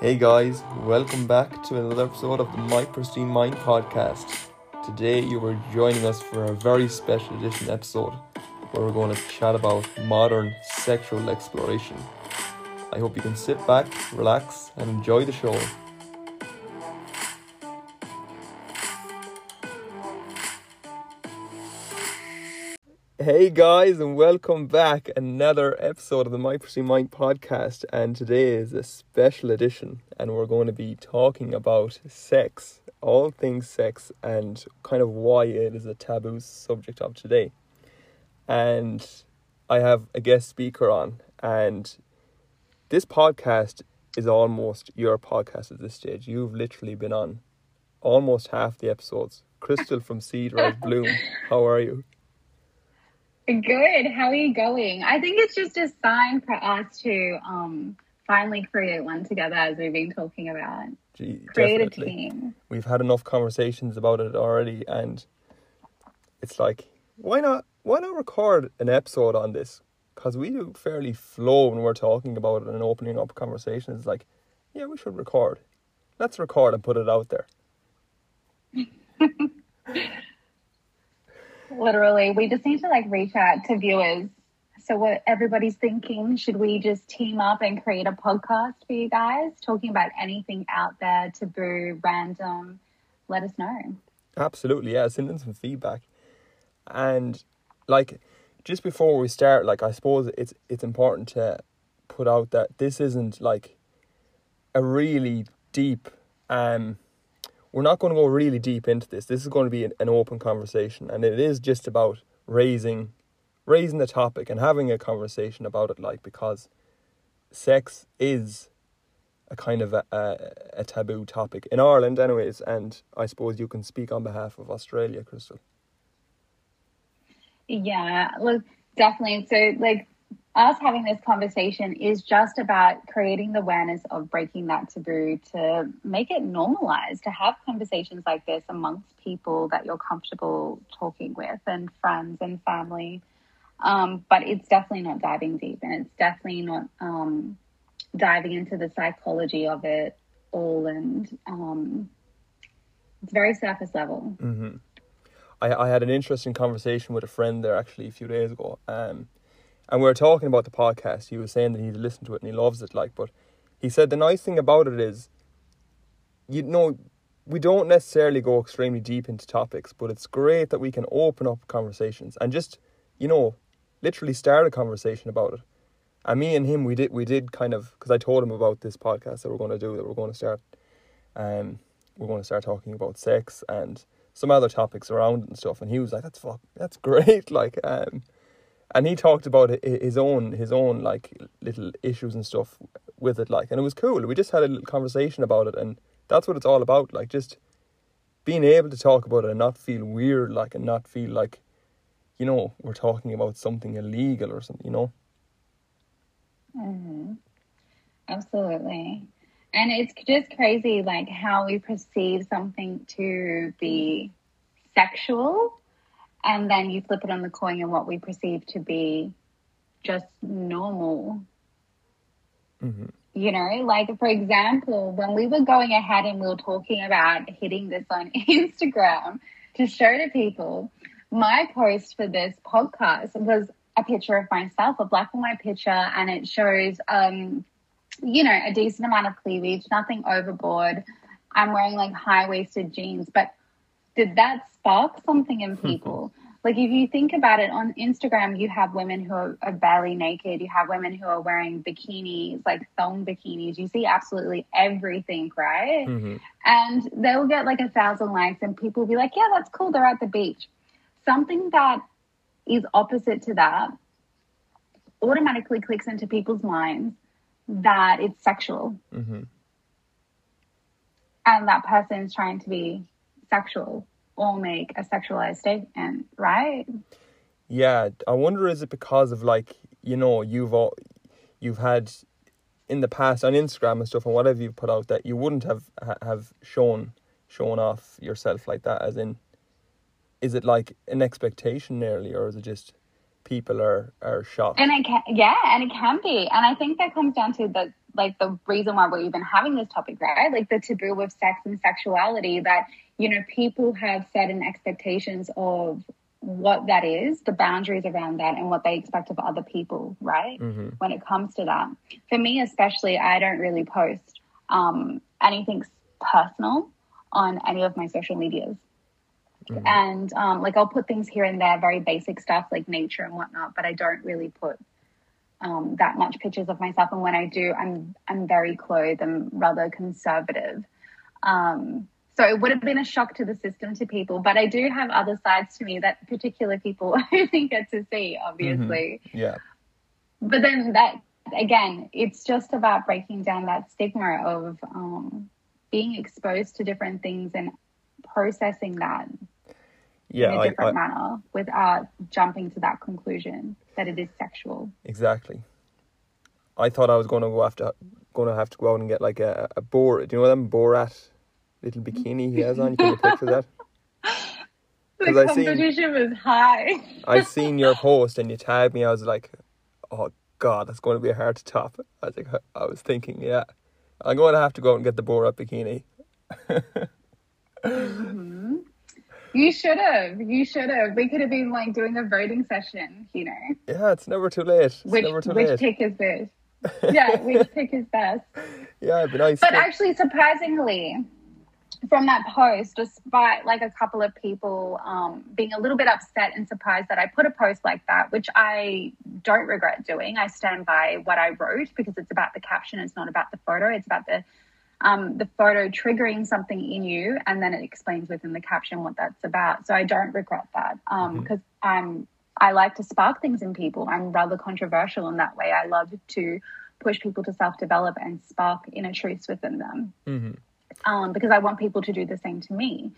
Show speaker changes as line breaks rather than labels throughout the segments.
Hey guys, welcome back to another episode of the My Pristine Mind podcast. Today you are joining us for a very special edition episode where we're going to chat about modern sexual exploration. I hope you can sit back, relax, and enjoy the show. Hey guys, and welcome back. Another episode of the My Pristine Mind podcast, and today is a special edition, and we're going to be talking about sex, all things sex, and kind of why it is a taboo subject of today. And I have a guest speaker on, and this podcast is almost your podcast at this stage. You've literally been on almost half the episodes. Crystal from Seed Rise Bloom, how are you?
Good. How are you going? I think it's just a sign for us to um, finally create one together, as we've been talking about.
Gee,
Create
definitely.
a team.
We've had enough conversations about it already, and it's like, why not? Why not record an episode on this? Because we do fairly flow when we're talking about it and opening up conversations. It's like, yeah, we should record. Let's record and put it out there.
Literally, we just need to like reach out to viewers. So, what everybody's thinking, should we just team up and create a podcast for you guys talking about anything out there, taboo, random? Let us know.
Absolutely, yeah. Send in some feedback, and like just before we start, like I suppose it's it's important to put out that this isn't like a really deep. Um, we're not going to go really deep into this. This is going to be an, an open conversation, and it is just about raising raising the topic and having a conversation about it. Like because sex is a kind of a, a, a taboo topic in Ireland, anyways. And I suppose you can speak on behalf of Australia, Crystal.
Yeah, look, definitely. So, like, us having this conversation is just about creating the awareness of breaking that taboo to make it normalized, to have conversations like this amongst people that you're comfortable talking with and friends and family. Um, but it's definitely not diving deep and it's definitely not um, diving into the psychology of it all. And um, it's very surface level.
Mm-hmm. I, I had an interesting conversation with a friend there actually a few days ago. Um, and we were talking about the podcast. He was saying that he'd listened to it and he loves it. Like, but he said the nice thing about it is, you know, we don't necessarily go extremely deep into topics, but it's great that we can open up conversations and just, you know, literally start a conversation about it. And me and him, we did, we did kind of, because I told him about this podcast that we're going to do, that we're going to start, um, we're going to start talking about sex and some other topics around and stuff. And he was like, "That's fuck, that's great." Like, um, and he talked about his own, his own like little issues and stuff with it, like, and it was cool. We just had a little conversation about it, and that's what it's all about. Like, just being able to talk about it and not feel weird, like, and not feel like, you know, we're talking about something illegal or something, you know.
hmm Absolutely. And it's just crazy, like how we perceive something to be sexual, and then you flip it on the coin and what we perceive to be just normal.
Mm-hmm.
You know, like for example, when we were going ahead and we were talking about hitting this on Instagram to show to people, my post for this podcast was a picture of myself, a black and white picture, and it shows, um, you know, a decent amount of cleavage, nothing overboard. I'm wearing like high waisted jeans, but did that spark something in people? like if you think about it on Instagram, you have women who are, are barely naked, you have women who are wearing bikinis, like thong bikinis. You see absolutely everything, right?
Mm-hmm.
and they'll get like a thousand likes and people will be like yeah that's cool they're at the beach something that is opposite to that automatically clicks into people's minds that it's sexual
Mm-hmm.
and that person is trying to be sexual or make a sexualized statement right?
Yeah, I wonder is it because of like you know you've all, you've had in the past on Instagram and stuff and whatever you've put out that you wouldn't have ha- have shown shown off yourself like that as in is it like an expectation nearly or is it just people are are shocked?
And it can yeah and it can be. And i think that comes down to the like the reason why we're even having this topic, right? Like the taboo of sex and sexuality that, you know, people have certain expectations of what that is, the boundaries around that, and what they expect of other people, right?
Mm-hmm.
When it comes to that. For me, especially, I don't really post um, anything personal on any of my social medias.
Mhm.
And um, like I'll put things here and there, very basic stuff like nature and whatnot, but I don't really put um, that much pictures of myself. And when I do, I'm I'm very clothed. I'm rather conservative. Um, so it would have been a shock to the system to people, but I do have other sides to me that particular people only get to see, obviously.
Yeah.
But then that again, it's just about breaking down that stigma of um, being exposed to different things and processing that
Yeah.
in a different
I,
manner without jumping to that conclusion that it is sexual.
exactly. I thought I was going to go after, going to have to go out and get like a a Bor. Do you know them Borat little bikini he has on? You can picture that.
The
I seen-
competition was high.
I seen your post and you tagged me. I was like, oh god, that's going to be hard to top. I was like, I was thinking, yeah, I'm going to have to go out and get the Borat bikini. Mm-hmm.
You should have. You should have. We could have been like doing a voting session, you know.
Yeah, it's never too late. It's
Which
never too
which
late.
pick is best? Yeah, which pick is best?
yeah, it'd be nice.
But actually, surprisingly, from that post, despite like a couple of people um, being a little bit upset and surprised that I put a post like that, which I don't regret doing. I stand by what I wrote because it's about the caption. It's not about the photo. It's about the um, the photo triggering something in you, and then it explains within the caption what that's about. So I don't regret that because I'm I like to spark things in people. I'm rather controversial in that way. I love to push people to self develop and spark inner truths within them
Mhm.
Um, because I want people to do the same to me.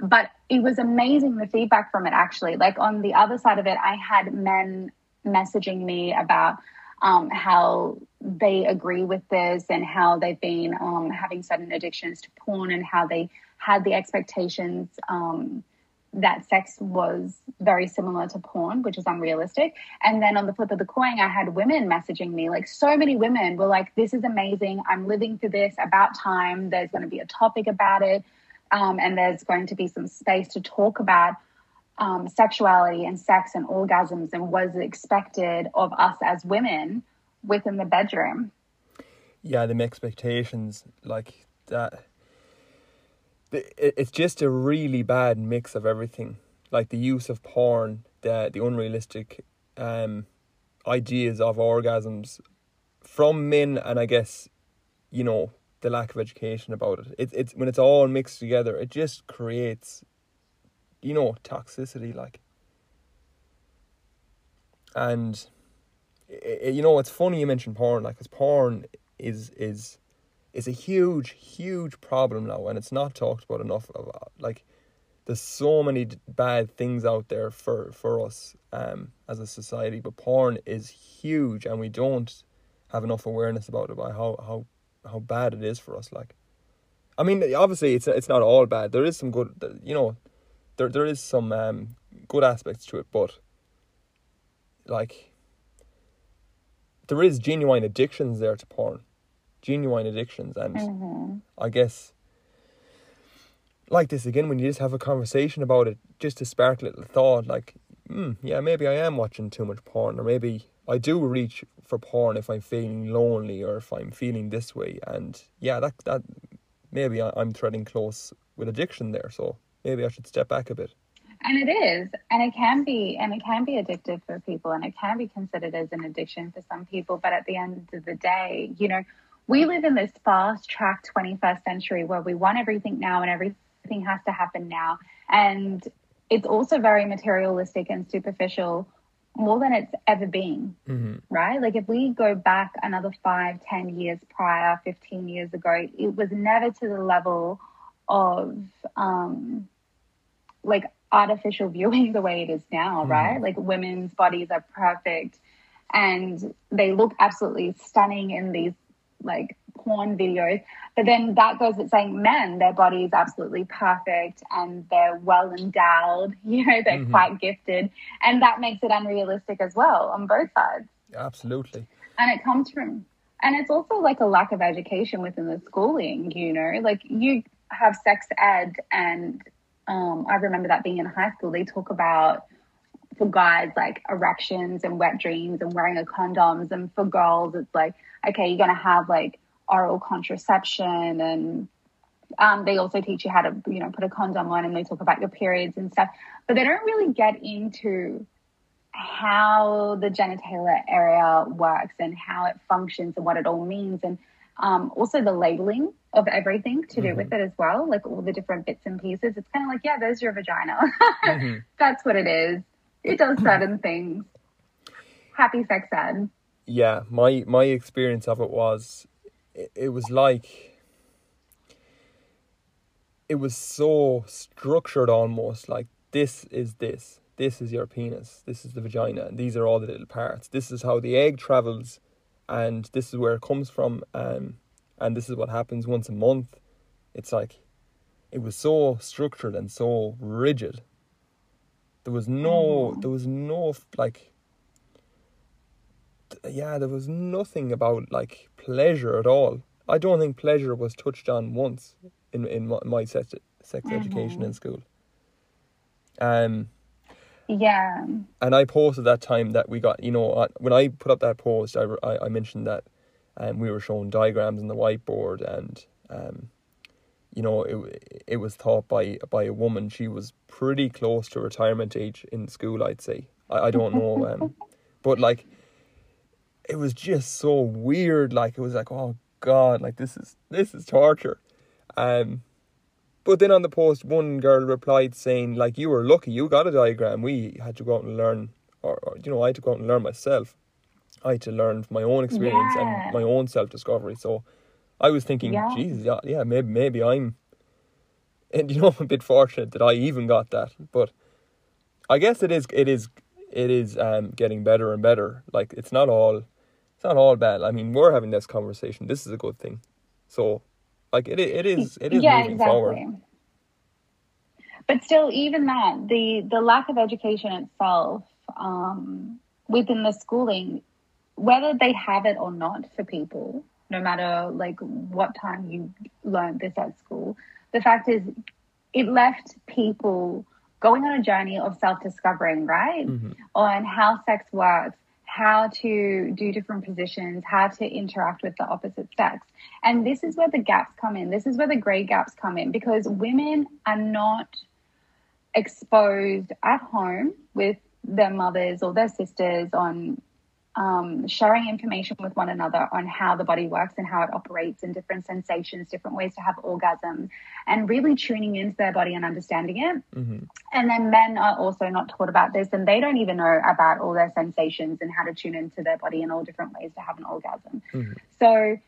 But it was amazing the feedback from it actually. Like on the other side of it, I had men messaging me about um, how they agree with this and how they've been um, having sudden addictions to porn and how they had the expectations um, that sex was very similar to porn, which is unrealistic. And then on the flip of the coin, I had women messaging me. Like so many women were like, "This is amazing. I'm living through this. About time. There's going to be a topic about it, um, and there's going to be some space to talk about." Um, sexuality and sex and orgasms and what is expected of us as women within the bedroom.
yeah, them expectations like that. It- It's just a really bad mix of everything, like the use of porn, the the unrealistic um, ideas of orgasms from men, and I guess you know the lack of education about it. It's it's when it's all mixed together, it just creates, you know, toxicity. Like, and i- i- you know, it's funny you mentioned porn, like, because porn is is is a huge, huge problem now, and it's not talked about enough. Of like, there's so many bad things out there for for us um as a society, but porn is huge, and we don't have enough awareness about it about how how how bad it is for us. Like, I mean, obviously, it's it's not all bad. There is some good, you know, there there is some um good aspects to it, but like there is genuine addictions there to porn genuine addictions and
Mm-hmm.
i guess like this again when you just have a conversation about it just to spark a little thought like hmm yeah maybe i am watching too much porn or maybe i do reach for porn if i'm feeling lonely or if i'm feeling this way and yeah that that maybe I- i'm treading close with addiction there so maybe i should step back a bit
And it is, and it can be, and it can be addictive for people, and it can be considered as an addiction for some people. But at the end of the day, you know, we live in this fast track 21st century where we want everything now and everything has to happen now. And it's also very materialistic and superficial more than it's ever been,
mm-hmm.
right? Like if we go back another five, ten years prior, 15 years ago, it was never to the level of, um, like artificial viewing the way it is now,
Mhm.
right? Like women's bodies are perfect and they look absolutely stunning in these like porn videos. But then that goes with saying men, their body is absolutely perfect and they're well endowed, you know, they're
Mhm.
quite gifted. And that makes it unrealistic as well on both sides.
absolutely
And it comes from And it's also like a lack of education within the schooling, you know, like you have sex ed, and um, I remember that being in high school, they talk about for guys like erections and wet dreams and wearing a condoms, and for girls, it's like, okay, you're going to have like oral contraception and um, they also teach you how to, you know, put a condom on and they talk about your periods and stuff, but they don't really get into how the genitalia area works and how it functions and what it all means and um, also the labeling of everything to do mm-hmm. with it as well like all the different bits and pieces it's kind of like yeah there's your vagina mm-hmm. that's what it is it does certain things happy sex ed
yeah my my experience of it was it, it was like it was so structured almost like this is this this is your penis, this is the vagina, and these are all the little parts. This is how the egg travels, and this is where it comes from, um, and this is what happens once a month. It's like it was so structured and so rigid. There was no, there was no like, yeah, there was nothing about like pleasure at all. I don't think pleasure was touched on once in in my, my sex sex mm-hmm. education in school. Um,
yeah.
And I posted that time that we got, you know, when I put up that post, I, I, I mentioned that um, we were shown diagrams on the whiteboard and, um, you know, it, it was taught by, by a woman. She was pretty close to retirement age in school, I'd say. I, I don't know. Um, but like, it was just so weird. Like, it was like, oh God, like this is, this is torture. Um, but then on the post, one girl replied saying, like, you were lucky, you got a diagram. We had to go out and learn, or, or you know, I had to go out and learn myself. I had to learn from my own experience yeah. and my own self discovery. So I was thinking, yeah. Jesus, yeah, yeah, maybe, maybe I'm, and you know, I'm a bit fortunate that I even got that. But I guess it is, it is, it is um, getting better and better. Like, it's not all, it's not all bad. I mean, we're having this conversation. This is a good thing. So like it, it is, it is yeah, moving exactly. forward.
But still, even that, the the lack of education itself um, within the schooling, whether they have it or not for people, no matter like what time you learned this at school, the fact is, it left people going on a journey of self discovering, right? Mm-hmm. On how sex works, how to do different positions, how to interact with the opposite sex. And this is where the gaps come in. This is where the gray gaps come in because women are not exposed at home with their mothers or their sisters on um, sharing information with one another on how the body works and how it operates and different sensations, different ways to have orgasm, and really tuning into their body and understanding it. Mm-hmm. And then men are also not taught about this, and they don't even know about all their sensations and how to tune into their body and all different ways to have an orgasm. Mm-hmm. So,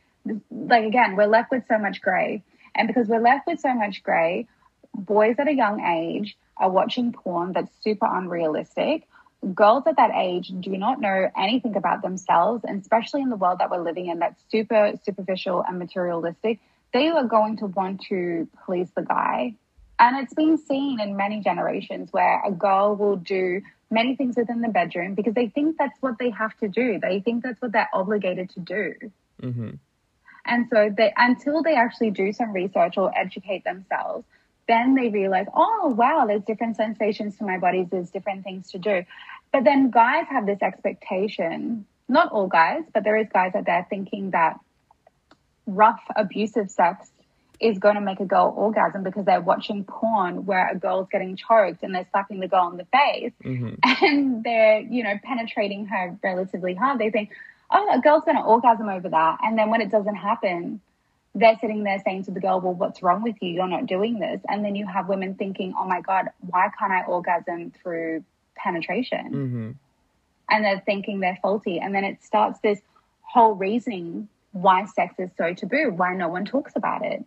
like again, we're left with so much gray, and because we're left with so much gray, boys at a young age are watching porn that's super unrealistic girls at that age do not know anything about themselves, and especially in the world that we're living in that's super superficial and materialistic, they are going to want to please the guy. And it's been seen in many generations where a girl will do many things within the bedroom because they think that's what they have to do. They think that's what they're obligated to do. Mm-hmm. And so they, until they actually do some research or educate themselves, then they realize, oh, wow, there's different sensations to my body. There's different things to do. But then guys have this expectation, not all guys, but there is guys out there thinking that rough, abusive sex is going to make a girl orgasm because they're watching porn where a girl's getting choked and they're slapping the girl in the face mm-hmm. and they're, you know, penetrating her relatively hard. They think, oh, a girl's going to orgasm over that. And then when it doesn't happen, they're sitting there saying to the girl, well, what's wrong with you? You're not doing this. And then you have women thinking, oh my God, why can't I orgasm through penetration? Mm-hmm. And they're thinking they're faulty. And then it starts this whole reasoning why sex is so taboo, why no one talks about it.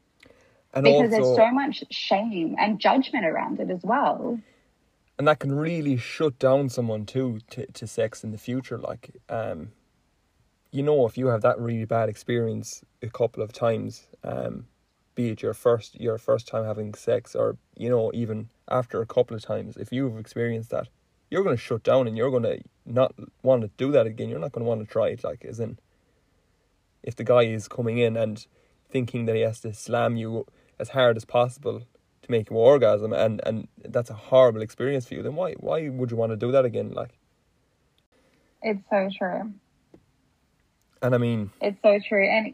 And because also, there's so much shame and judgment around it as well.
And that can really shut down someone too to, to sex in the future. Like, um, you know if you have that really bad experience a couple of times, um, be it your first your first time having sex or you know even after a couple of times, if you've experienced that, you're going to shut down and you're going to not want to do that again. You're not going to want to try it. Like as in, if the guy is coming in and thinking that he has to slam you as hard as possible to make you orgasm and and that's a horrible experience for you then why why would you want to do that again like
It's so true.
and i mean
It's so true. And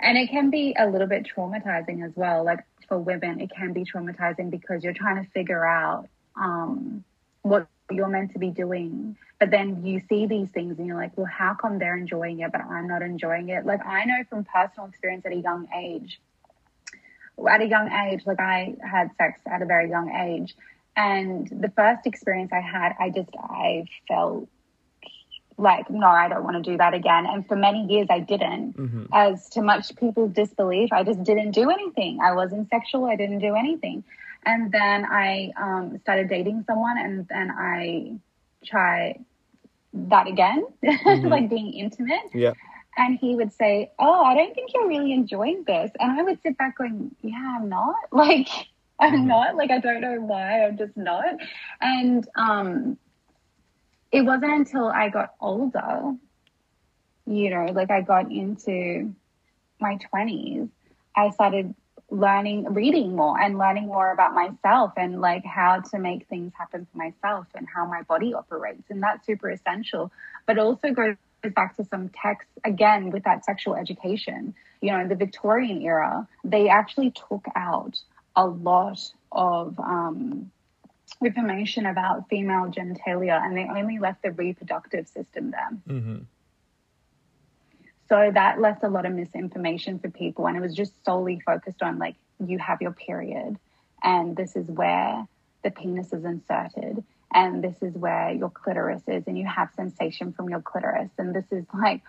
and it can be a little bit traumatizing as well. Like for women, it can be traumatizing because you're trying to figure out um, what you're meant to be doing. But then you see these things and you're like, well, how come they're enjoying it, but I'm not enjoying it? Like I know from personal experience at a young age, at a young age, like I had sex at a very young age. And the first experience I had, I just, I felt like, no, I don't want to do that again. And for many years, I didn't.
mhm.
As to much people's disbelief, I just didn't do anything. I wasn't sexual. I didn't do anything. And then I um, started dating someone, and then I tried that again, like being intimate.
yeah
And he would say, "Oh, I don't think you're really enjoying this." And I would sit back going, "Yeah, I'm not. Like, I'm
Mhm.
not. Like, I don't know why. I'm just not." And um, it wasn't until I got older, you know, like I got into my twenties, I started learning, reading more, and learning more about myself and like how to make things happen for myself and how my body operates, and that's super essential. But also goes back to some texts again with that sexual education. You know, in the Victorian era, they actually took out a lot of um, information about female genitalia and they only left the reproductive system there.
hmm
So that left a lot of misinformation for people. And it was just solely focused on like, you have your period, and this is where the penis is inserted, and this is where your clitoris is, and you have sensation from your clitoris, and this is like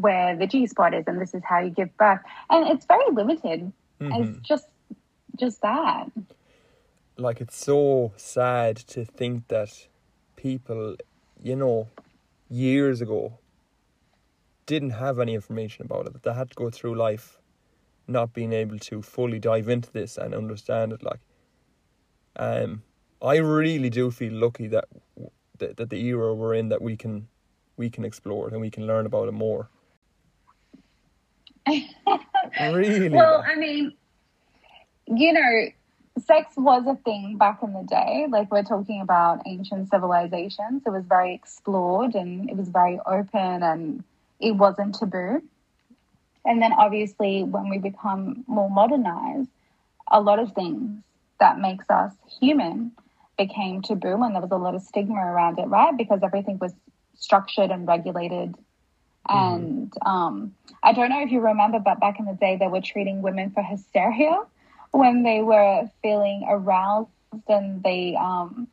where the G spot is, and this is how you give birth. And it's very limited.
Mhm.
It's just, just that.
like it's so sad to think that people you know years ago didn't have any information about it that they had to go through life not being able to fully dive into this and understand it like um i really do feel lucky that that, that the era we're in that we can we can explore it and we can learn about it more really
Well. I mean, you know, sex was a thing back in the day. Like we're talking about ancient civilizations. It was very explored and it was very open and it wasn't taboo. And then obviously when we become more modernized, a lot of things that makes us human became taboo and there was a lot of stigma around it, right? Because everything was structured and regulated. And um, I don't know if you remember, but back in the day, they were treating women for hysteria when they were feeling aroused and they um,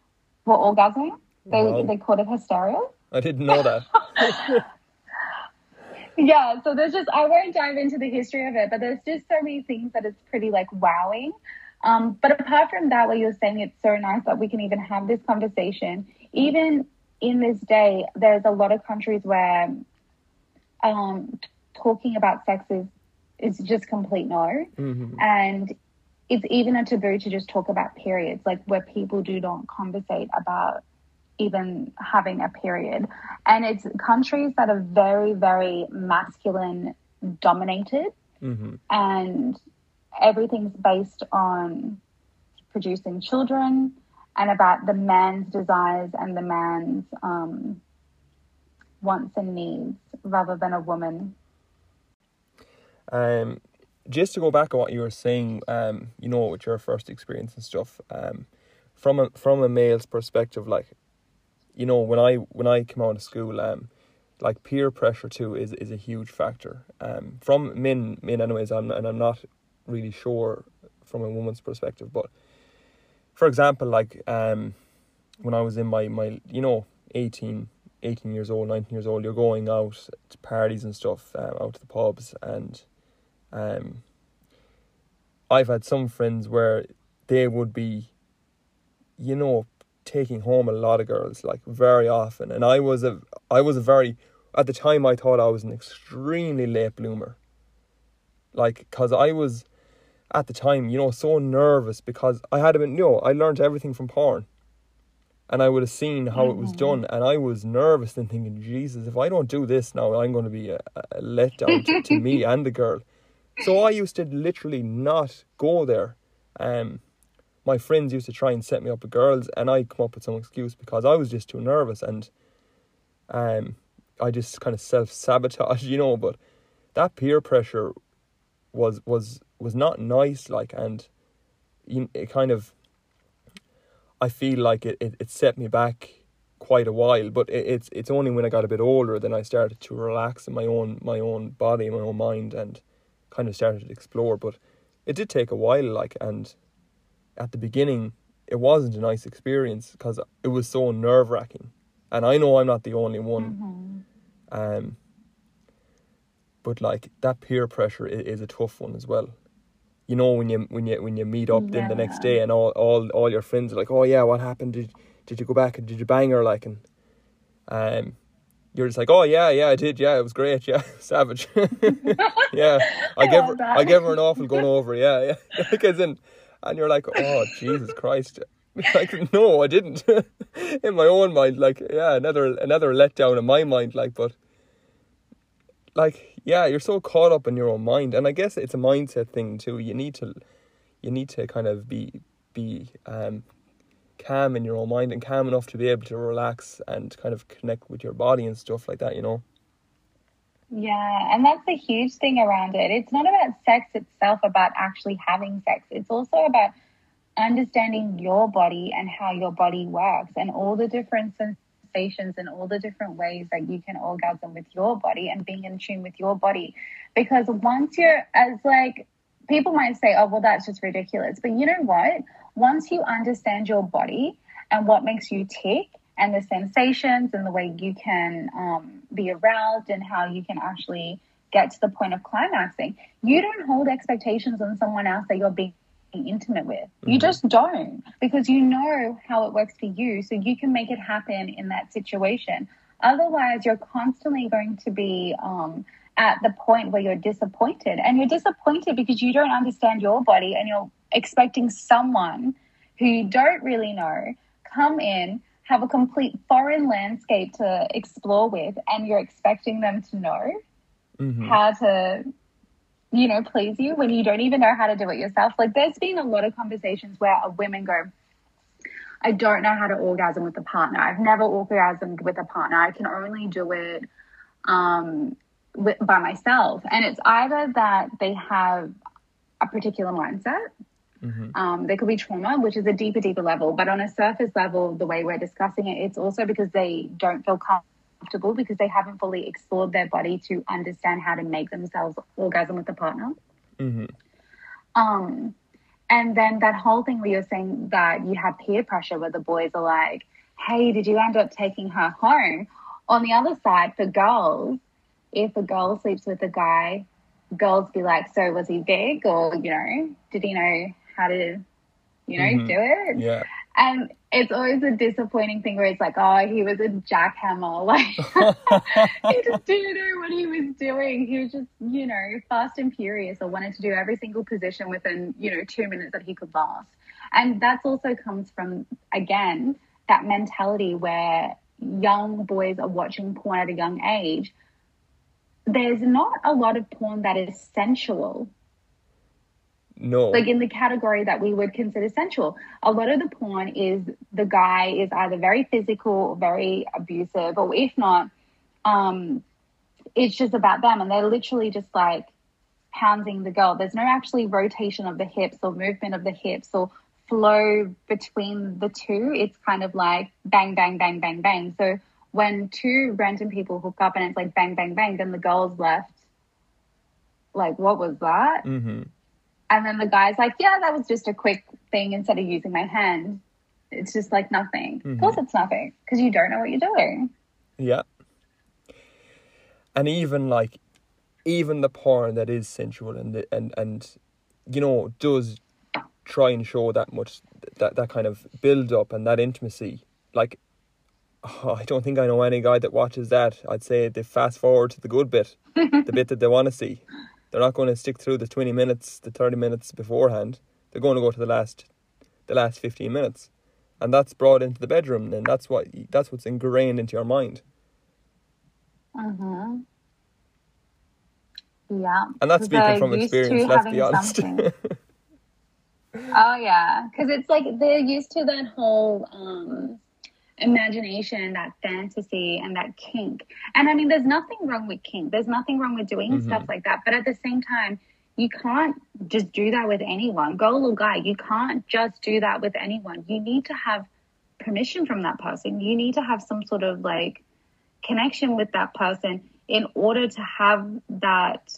were orgasming. They,
Wow.
they called it hysteria.
i didn't know that
Yeah, so there's just, I won't dive into the history of it, but there's just so many things that it's pretty like wowing. Um, but apart from that, what you're saying, it's so nice that we can even have this conversation. Even in this day, there's a lot of countries where um, talking about sex is, is just complete no.
hmm
And it's even a taboo to just talk about periods, like where people do not conversate about even having a period. And it's countries that are very, very masculine dominated
hmm
and everything's based on producing children and about the man's desires and the man's um, wants and needs rather than a woman.
Um, just to go back on what you were saying, um, you know, with your first experience and stuff, um, from a from a male's perspective, like, you know, when I when I come out of school, um, like peer pressure too is is a huge factor. Um, from men, men anyways, I'm and I'm not really sure from a woman's perspective, but for example, like um, when I was in my my you know 18, 18 years old, nineteen years old, you're going out to parties and stuff, um, out to the pubs, and um, I've had some friends where they would be, you know, taking home a lot of girls like very often, and I was a I was a very at the time I thought I was an extremely late bloomer. Like, cause I was at the time, you know, so nervous because I had been, you know, I learned everything from porn. and I would have seen how it was done, and I was nervous and thinking, Jesus, if I don't do this now, I'm going to be a, a letdown to, to me and the girl. So I used to literally not go there. Um, my friends used to try and set me up with girls, and I'd come up with some excuse because I was just too nervous, and um, I just kind of self sabotage, you know. But that peer pressure was was was not nice, like, and it kind of I feel like it, it, it set me back quite a while. But it, it's it's only when I got a bit older then I started to relax in my own my own body, my own mind, and kind of started to explore. But it did take a while, like, and at the beginning it wasn't a nice experience because it was so nerve wracking, and I know I'm not the only one. Mm-hmm. Um, but like that peer pressure is, is a tough one as well you know when you when you when you meet up yeah. then the next day and all, all all your friends are like, oh yeah, what happened? Did did you go back and did you bang her like and um you're just like, oh yeah, yeah, I did, yeah, it was great, yeah, savage, yeah. I, I gave her, that. I gave her an awful going over, yeah, yeah. Because then, and you're like, oh Jesus Christ, like no, I didn't. in my own mind, like yeah, another another letdown in my mind, like, but like yeah, you're so caught up in your own mind, and I guess it's a mindset thing too. You need to, you need to kind of be be um, calm in your own mind and calm enough to be able to relax and kind of connect with your body and stuff like that. You know.
Yeah, and that's the huge thing around it. It's not about sex itself, about actually having sex. It's also about understanding your body and how your body works and all the different sensations and all the different ways that you can orgasm with your body and being in tune with your body. Because once you're, as like, people might say, oh, well, that's just ridiculous. But you know what? Once you understand your body and what makes you tick, and the sensations and the way you can um, be aroused and how you can actually get to the point of climaxing. You don't hold expectations on someone else that you're being intimate with. Mm-hmm. You just don't because you know how it works for you. So you can make it happen in that situation. Otherwise, you're constantly going to be um, at the point where you're disappointed. And you're disappointed because you don't understand your body and you're expecting someone who you don't really know come in, have a complete foreign landscape to explore with, and you're expecting them to know mm-hmm. how to you know, please you when you don't even know how to do it yourself. Like there's been a lot of conversations where women go, I don't know how to orgasm with a partner. I've never orgasmed with a partner. I can only do it um, with, by myself. And it's either that they have a particular mindset. Mm-hmm. Um, there could be trauma, which is a deeper, deeper level. But on a surface level, the way we're discussing it, it's also because they don't feel comfortable because they haven't fully explored their body to understand how to make themselves orgasm with a partner. Mm-hmm. Um, and then that whole thing where you're saying that you have peer pressure where the boys are like, hey, did you end up taking her home? On the other side, for girls, if a girl sleeps with a guy, girls be like, so was he big or, you know, did he know how to, you know, mm-hmm. do it?
Yeah.
And it's always a disappointing thing where it's like, oh, he was a jackhammer. Like, he just didn't know what he was doing. He was just, you know, fast and furious or wanted to do every single position within, you know, two minutes that he could last. And that's also comes from, again, that mentality where young boys are watching porn at a young age. There's not a lot of porn that is sensual
no.
Like in the category that we would consider sensual. A lot of the porn is the guy is either very physical, very abusive, or if not, um, it's just about them and they're literally just like pounding the girl. There's no actually rotation of the hips or movement of the hips or flow between the two. It's kind of like bang, bang, bang, bang, bang. So when two random people hook up and it's like bang, bang, bang, then the girl's left like, what was that?
Mm-hmm.
And then the guy's like, yeah, that was just a quick thing instead of using my hand. It's just like nothing. Mm-hmm. Of course, it's nothing because you don't know what you're doing.
Yeah. And even like, even the porn that is sensual and and and you know does try and show that much that that kind of build up and that intimacy. Like, oh, I don't think I know any guy that watches that. I'd say they fast forward to the good bit, the bit that they want to see. They're not going to stick through the 20 minutes, the 30 minutes beforehand. They're going to go to the last the last 15 minutes. and that's brought into the bedroom. Then that's what that's what's ingrained into your mind.
Mm-hmm. Yeah.
And that's speaking from experience. Let's be honest.
Oh yeah, because it's like they're used to that whole um, imagination, that fantasy, and that kink. And I mean, there's nothing wrong with kink. There's nothing wrong with doing
Mhm.
stuff like that. But at the same time, you can't just do that with anyone, girl or guy. You can't just do that with anyone. You need to have permission from that person. You need to have some sort of like connection with that person in order to have that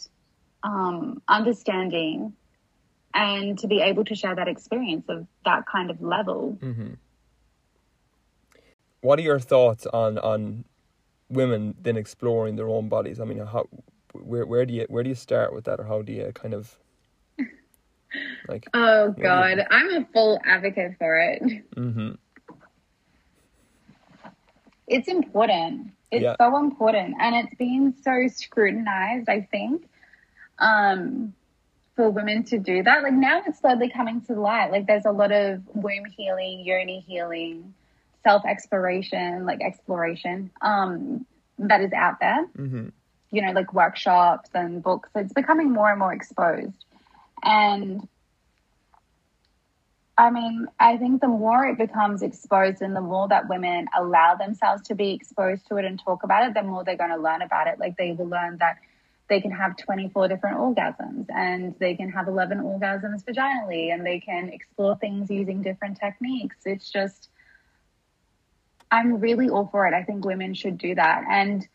um, understanding and to be able to share that experience of that kind of level.
hmm What are your thoughts on on women then exploring their own bodies? I mean, how where where do you where do you start with that, or how do you kind of like?
Oh. God, I'm a full advocate for it.
hmm
It's important. It's
Yeah.
so important, and it's been so scrutinized. I think um, for women to do that. Like now, it's slowly coming to light. Like there's a lot of womb healing, yoni healing, self exploration, like exploration um, that is out there.
hmm
you know, like workshops and books. It's becoming more and more exposed. And I mean, I think the more it becomes exposed and the more that women allow themselves to be exposed to it and talk about it, the more they're going to learn about it. Like they will learn that they can have 24 different orgasms and they can have 11 orgasms vaginally and they can explore things using different techniques. It's just, I'm really all for it. I think women should do that. And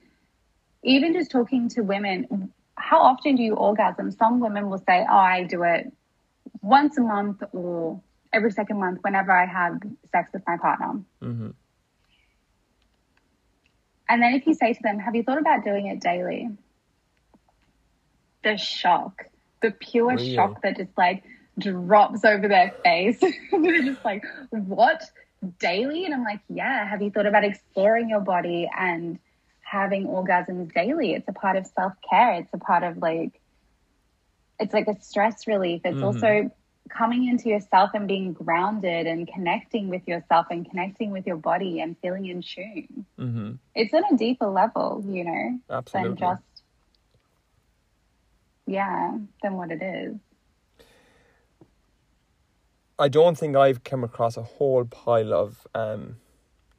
even just talking to women, how often do you orgasm? Some women will say, Oh, I do it once a month or every second month whenever I have sex with my partner.
hmm
And then if you say to them, Have you thought about doing it daily? The shock, the pure
Really?
shock that just like drops over their face. They're just like, What? Daily? And I'm like, Yeah. Have you thought about exploring your body and having orgasms daily? It's a part of self care. It's a part of like, it's like a stress relief. It's
Mhm.
also coming into yourself and being grounded and connecting with yourself and connecting with your body and feeling in tune
hmm
it's on a deeper level, you know, than just yeah, than what it is.
I don't think I've come across a whole pile of um,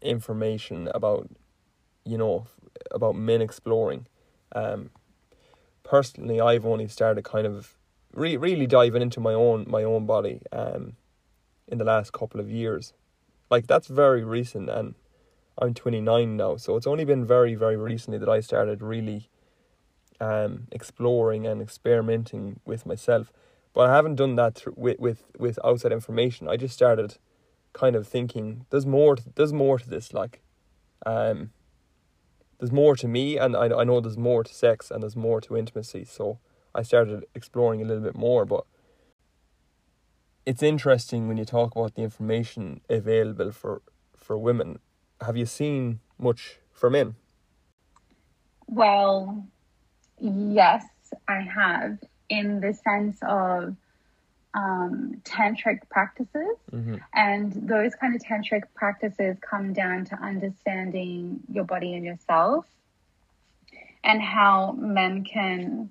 information about, you know, about men exploring. Um, personally, I've only started kind of re- really diving into my own my own body um, in the last couple of years. Like that's very recent, and I'm 29 now, so it's only been very very recently that I started really um, exploring and experimenting with myself. But I haven't done that with, with with outside information. I just started kind of thinking there's more to, there's more to this like um there's more to me and I I know there's more to sex and there's more to intimacy. So I started exploring a little bit more, but it's interesting when you talk about the information available for for women. Have you seen much for men?
Well, yes, I have in the sense of um, tantric practices.
Mm-hmm.
And those kind of tantric practices come down to understanding your body and yourself and how men can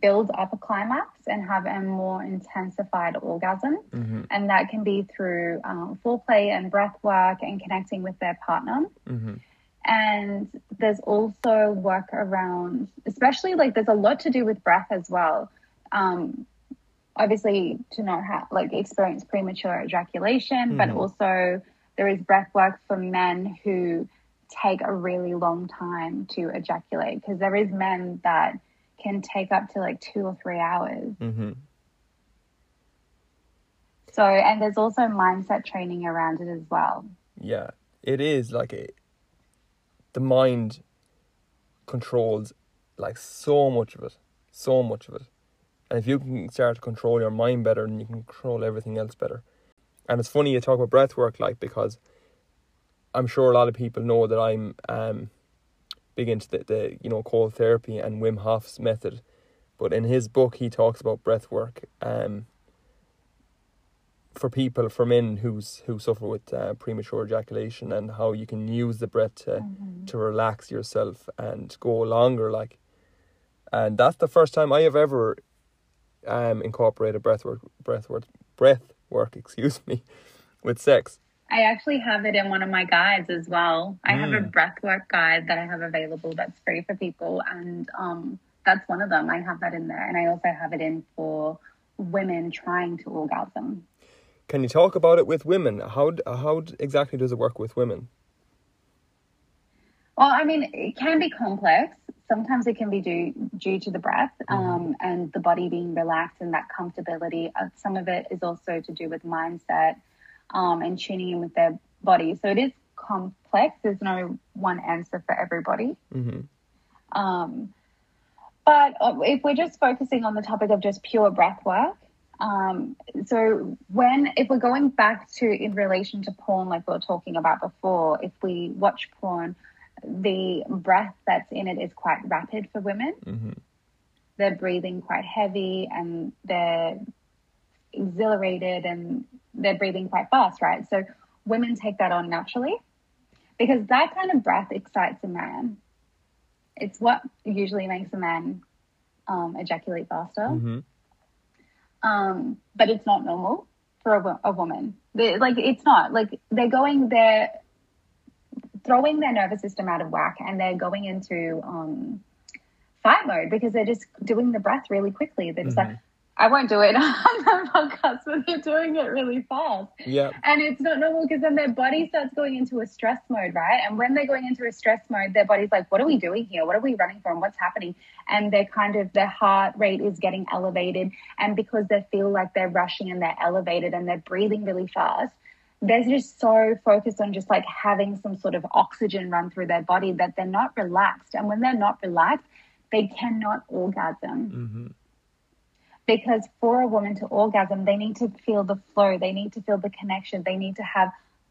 build up a climax and have a more intensified orgasm.
Mm-hmm.
And that can be through um, foreplay and breath work and connecting with their partner.
Mm-hmm.
And there's also work around, especially like there's a lot to do with breath as well. Um, obviously, to not have like experience premature ejaculation, but
Mhm.
also there is breath work for men who take a really long time to ejaculate because there is men that can take up to like two or three hours.
Mm-hmm.
So, and there's also mindset training around it as well.
Yeah, it is like a, the mind controls like so much of it, so much of it. And if you can start to control your mind better, then you can control everything else better. And it's funny you talk about breath work, like because I'm sure a lot of people know that I'm um big into the, the you know cold therapy and Wim Hof's method, but in his book he talks about breath work. Um, for people for men who's who suffer with uh, premature ejaculation and how you can use the breath to
Mm-hmm.
to relax yourself and go longer like and that's the first time I have ever um incorporated breath work breath work breath work excuse me with sex
I actually have it in one of my guides as well. I have a
Mm.
breathwork guide that I have available that's free for people, and um, that's one of them. I have that in there, and I also have it in for women trying to orgasm.
Can you talk about it with women how how exactly does it work with women
Well, I mean, it can be complex. Sometimes it can be due due to the breath um, and the body being relaxed and that comfortability. Some of it is also to do with mindset um, and tuning in with their body. So it is complex. There's no one answer for everybody.
mm-hmm.
Um, but uh, if we're just focusing on the topic of just pure breath work, um, so when if we're going back to in relation to porn, like we were talking about before, if we watch porn, the breath that's in it is quite rapid for women.
Mm-hmm.
They're breathing quite heavy and they're exhilarated and they're breathing quite fast, right? So women take that on naturally because that kind of breath excites a man. It's what usually makes a man um, ejaculate faster.
Mm-hmm.
Um, but it's not normal for a, a woman. They, like it's not like they're going they're throwing their nervous system out of whack and they're going into um, fight mode because they're just doing the breath really quickly. They're just like, I won't do it on the podcast, but they're doing it really fast.
yeah
And it's not normal because then their body starts going into a stress mode, right? And when they're going into a stress mode, their body's like, what are we doing here? What are we running from? What's happening? And they're kind of, their heart rate is getting elevated. And because they feel like they're rushing and they're elevated and they're breathing really fast, they're just so focused on just like having some sort of oxygen run through their body that they're not relaxed. And when they're not relaxed, they cannot orgasm
mm-hmm.
Because for a woman to orgasm, they need to feel the flow, they need to feel the connection, they need to have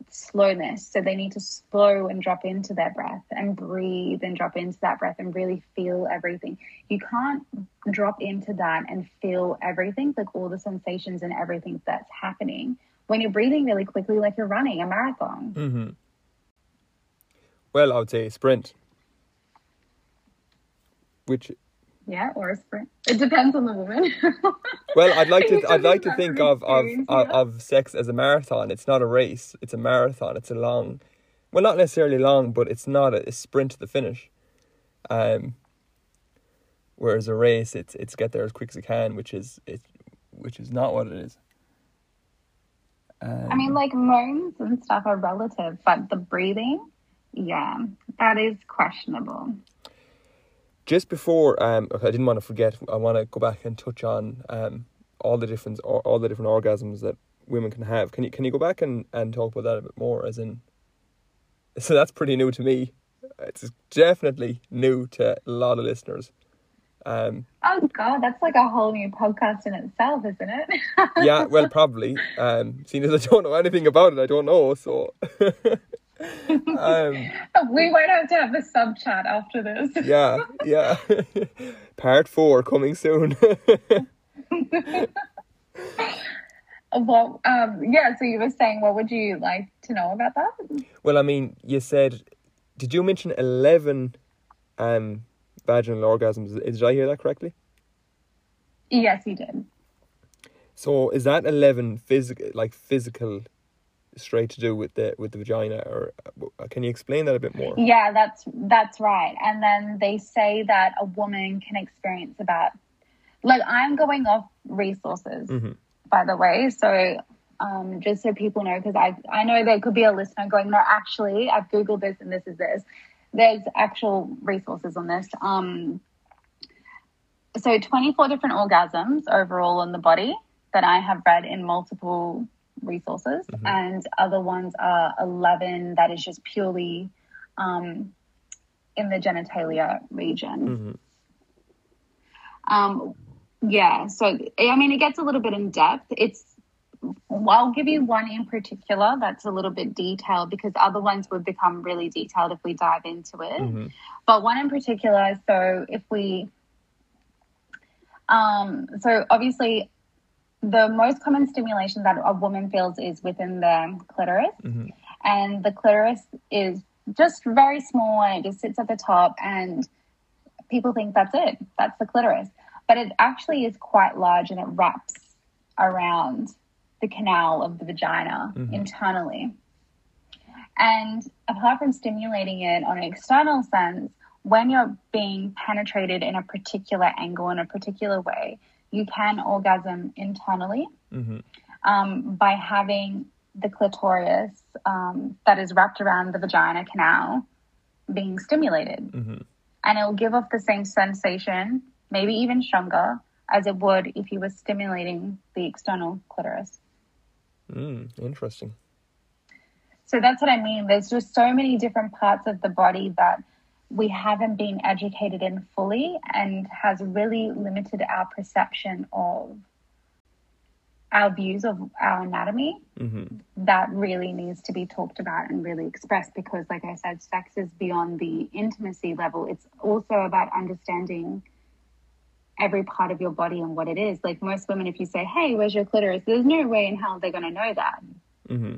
slowness. So they need to slow and drop into their breath and breathe and drop into that breath and really feel everything. You can't drop into that and feel everything, like all the sensations and everything that's happening when you're breathing really quickly, like you're running a marathon.
Mm-hmm. Well, I would say sprint. Which,
Yeah, or a sprint. It depends on the woman.
well, I'd like to, I'd like to think of of, of of sex as a marathon. It's not a race. It's a marathon. It's a long, well, not necessarily long, but it's not a, a sprint to the finish. Um. Whereas a race, it's it's get there as quick as you can, which is it, which is not what it is. Um,
I mean, like moans and stuff are relative, but the breathing, yeah, that is questionable.
Just before um okay, I didn't want to forget I want to go back and touch on um all the different all, all the different orgasms that women can have. Can you can you go back and and talk about that a bit more as in so that's pretty new to me. It's definitely new to a lot of listeners. Um
Oh God, that's like a whole new podcast in itself, isn't it?
yeah well probably. Um seeing as I don't know anything about it I don't know so um
we won't have to have a sub chat after this.
yeah yeah part four coming soon
Well, um, yeah. So you were saying, what would you like to know about that?
Well, I mean, you said, did you mention 11 um, vaginal orgasms? Did I hear that correctly?
Yes, you did.
So is that 11 physical, like physical, straight to do with the with the vagina, or uh, can you explain that a bit more?
Yeah, that's that's right. And then they say that a woman can experience about, like, I'm going off resources,
Mhm.
by the way. So, um, just so people know, because I I know there could be a listener going, no, actually, I've googled this and this is this. There's actual resources on this. Um, so 24 different orgasms overall in the body that I have read in multiple resources, and other ones are 11 that is just purely um, in the genitalia region.
Mhm.
Um, yeah, so I mean, it gets a little bit in depth. It's I'll give you one in particular that's a little bit detailed because other ones would become really detailed if we dive into it.
Mhm.
But one in particular, so if we, um, so obviously the most common stimulation that a woman feels is within the clitoris,
Mhm.
and the clitoris is just very small and it just sits at the top, and people think that's it, that's the clitoris, but it actually is quite large and it wraps around the canal of the vagina
Mhm.
internally. And apart from stimulating it on an external sense, when you're being penetrated in a particular angle, in a particular way, you can orgasm internally
hmm
um, by having the clitoris um, that is wrapped around the vagina canal being stimulated.
hmm
And it will give off the same sensation, maybe even stronger, as it would if you were stimulating the external clitoris.
Mm, interesting.
So that's what I mean. There's just so many different parts of the body that we haven't been educated in fully and has really limited our perception of our views of our anatomy
hmm
that really needs to be talked about and really expressed because like I said, sex is beyond the intimacy level. It's also about understanding every part of your body and what it is. Like most women, if you say, Hey, where's your clitoris? There's no way in hell they're gonna know that.
hmm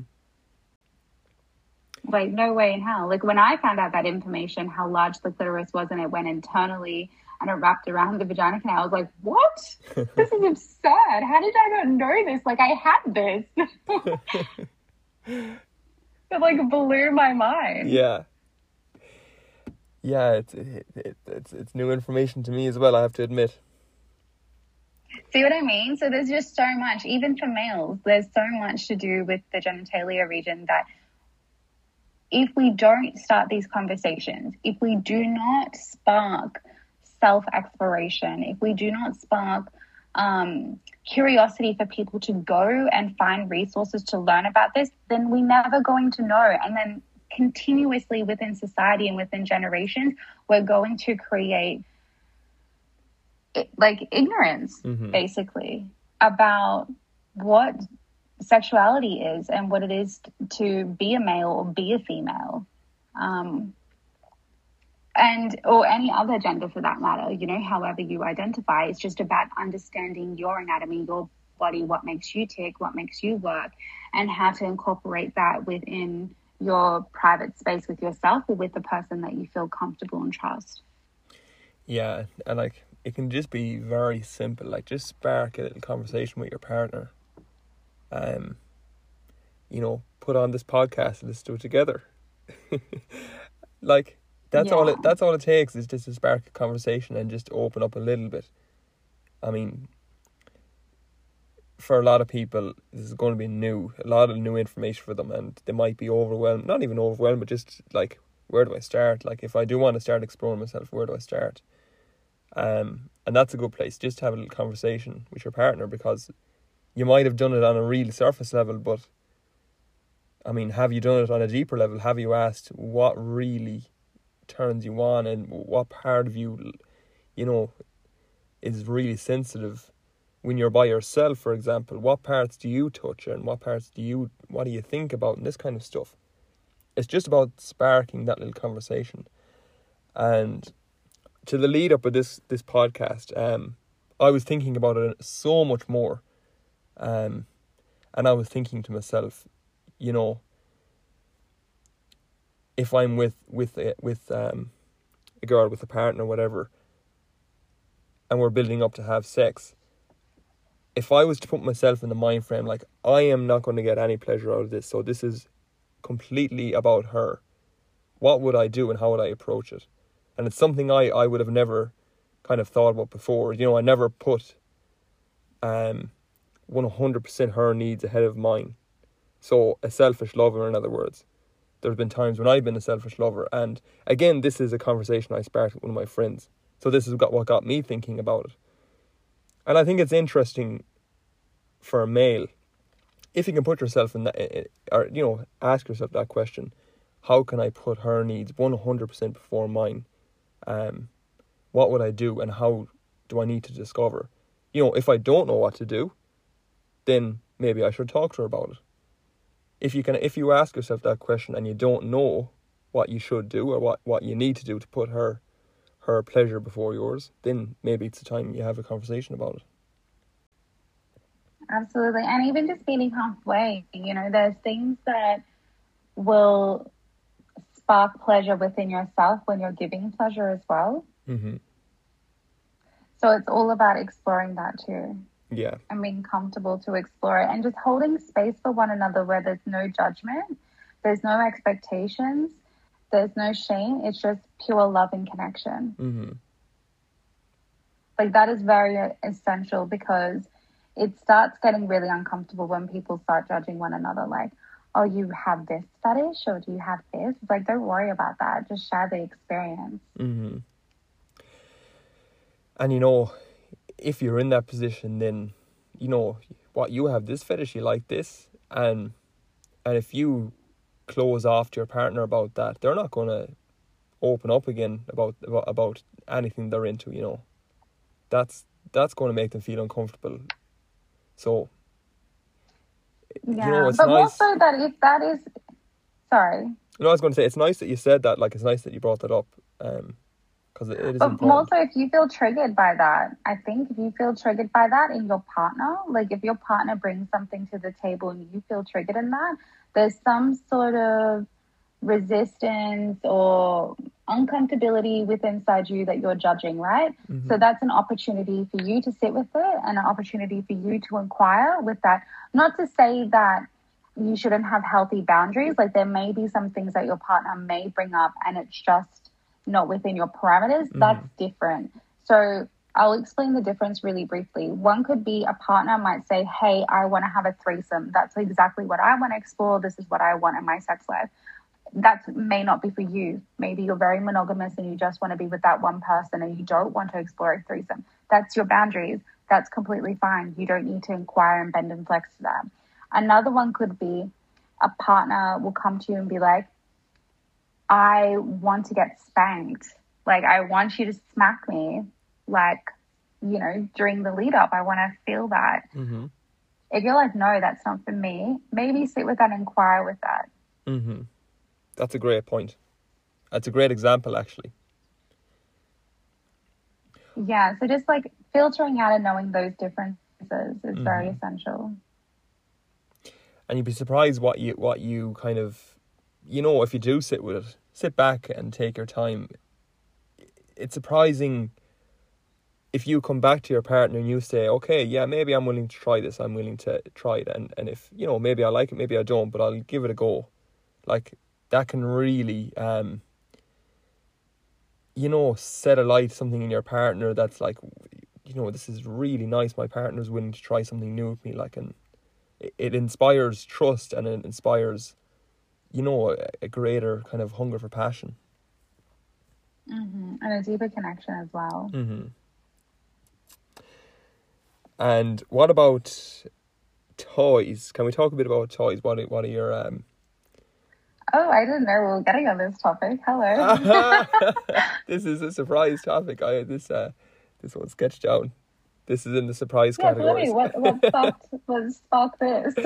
Like, no way in hell. Like, when I found out that information, how large the clitoris was, and it went internally and it wrapped around the vagina canal, I was like, what? this is absurd. How did I not know this? Like, I had this. it, like, blew my mind.
Yeah. Yeah, it's it, it, it's it's new information to me as well. I have to admit.
See what I mean? So there's just so much, even for males, there's so much to do with the genitalia region that if we don't start these conversations, if we do not spark self exploration, if we do not spark um, curiosity for people to go and find resources to learn about this, then we're never going to know. And then continuously within society and within generations, we're going to create like ignorance
Mhm.
basically about what sexuality is and what it is to be a male or be a female um, and or any other gender for that matter you know however you identify it's just about understanding your anatomy your body what makes you tick what makes you work and how to incorporate that within your private space with yourself or with the person that you feel comfortable and trust
Yeah, and like it can just be very simple. Like just spark a little conversation with your partner. Um, you know, put on this podcast and listen do it together. like that's all it. That's all it takes is just to spark a conversation and just open up a little bit. I mean, for a lot of people, this is going to be new, a lot of new information for them, and they might be overwhelmed. Not even overwhelmed, but just like, where do I start? Like, if I do want to start exploring myself, where do I start? Um, and that's a good place just to have a little conversation with your partner because you might have done it on a real surface level, but I mean, have you done it on a deeper level? Have you asked what really turns you on and what part of you, you know, is really sensitive when you're by yourself, for example? What parts do you touch and what parts do you, what do you think about and this kind of stuff? It's just about sparking that little conversation. And to the lead up of this this podcast, um, I was thinking about it so much more, um, and I was thinking to myself, you know, if I'm with with a, with um, a girl with a partner, or whatever, and we're building up to have sex. If I was to put myself in the mind frame, like I am not going to get any pleasure out of this, so this is completely about her. What would I do and how would I approach it? and it's something I, I would have never kind of thought about before. You know, I never put um one hundred percent her needs ahead of mine. So a selfish lover, in other words. There have been times when I've been a selfish lover, and again, this is a conversation I sparked with one of my friends. So this is what got me thinking about it, and I think it's interesting for a male if you can put yourself in that, or you know, ask yourself that question: How can I put her needs one hundred percent before mine? um, what would I do and how do I need to discover? You know, if I don't know what to do, then maybe I should talk to her about it. If you can, if you ask yourself that question and you don't know what you should do or what, what you need to do to put her her pleasure before yours, then maybe it's the time you have a conversation about it.
Absolutely. And even just meeting halfway, you know, there's things that will spark pleasure within yourself when you're giving pleasure as well.
Mm-hmm.
So it's all about exploring that too
Yeah.
and being comfortable to explore it and just holding space for one another where there's no judgment, there's no expectations, there's no shame. It's just pure love and connection.
Mm-hmm.
Like that is very essential because it starts getting really uncomfortable when people start judging one another. Like, oh, you have this fetish or do you have this? It's like, don't worry about that. Just share the experience.
Mm-hmm. And you know, if you're in that position, then you know what you have this fetish, you like this, and and if you close off to your partner about that, they're not gonna open up again about about, about anything they're into. You know, that's that's going to make them feel uncomfortable. So,
Yeah.
you know, it's
but
nice.
also that if that is, sorry.
No, I was going to say it's nice that you said that. Like, it's nice that you brought that up, um, because it, it is
But
important.
also, if you feel triggered by that, I think if you feel triggered by that in your partner, like if your partner brings something to the table and you feel triggered in that, there's some sort of resistance or uncomfortability within inside you that you're judging, right?
Mhm.
So that's an opportunity for you to sit with it and an opportunity for you to inquire with that. Not to say that you shouldn't have healthy boundaries. Like there may be some things that your partner may bring up and it's just not within your parameters. Mm. That's different. So I'll explain the difference really briefly. One could be a partner might say, Hey, I want to have a threesome. That's exactly what I want to explore. This is what I want in my sex life. That may not be for you. Maybe you're very monogamous and you just want to be with that one person and you don't want to explore a threesome. That's your boundaries. That's completely fine. You don't need to inquire and bend and flex to that. Another one could be a partner will come to you and be like, I want to get spanked. Like, I want you to smack me. Like, you know, during the lead up, I want to feel that.
Mm-hmm.
If you're like, no, that's not for me, maybe sit with that and inquire with that.
Mm-hmm. That's a great point. That's a great example, actually.
Yeah. So just like filtering out and knowing those differences is very
Mhm.
essential.
and you'd be surprised what you what you kind of you know if you do sit with it sit back and take your time. It's surprising if you come back to your partner and you say okay yeah maybe i'm willing to try this i'm willing to try it and and if you know maybe i like it maybe i don't but i'll give it a go. Like that can really um you know set alight something in your partner that's like you know this is really nice my partner's willing to try something new with me like and it- it inspires trust and it inspires you know a, a greater kind of hunger for passion
hmm And a deeper connection as well.
mm-hmm. and what about toys can we talk a bit about toys what are, what are your um
Oh, I didn't know we were getting on this topic. Hello.
this is a surprise topic i this uh this one's sketched down this is in the surprise
yeah,
category.
What, what sparked, what sparked this?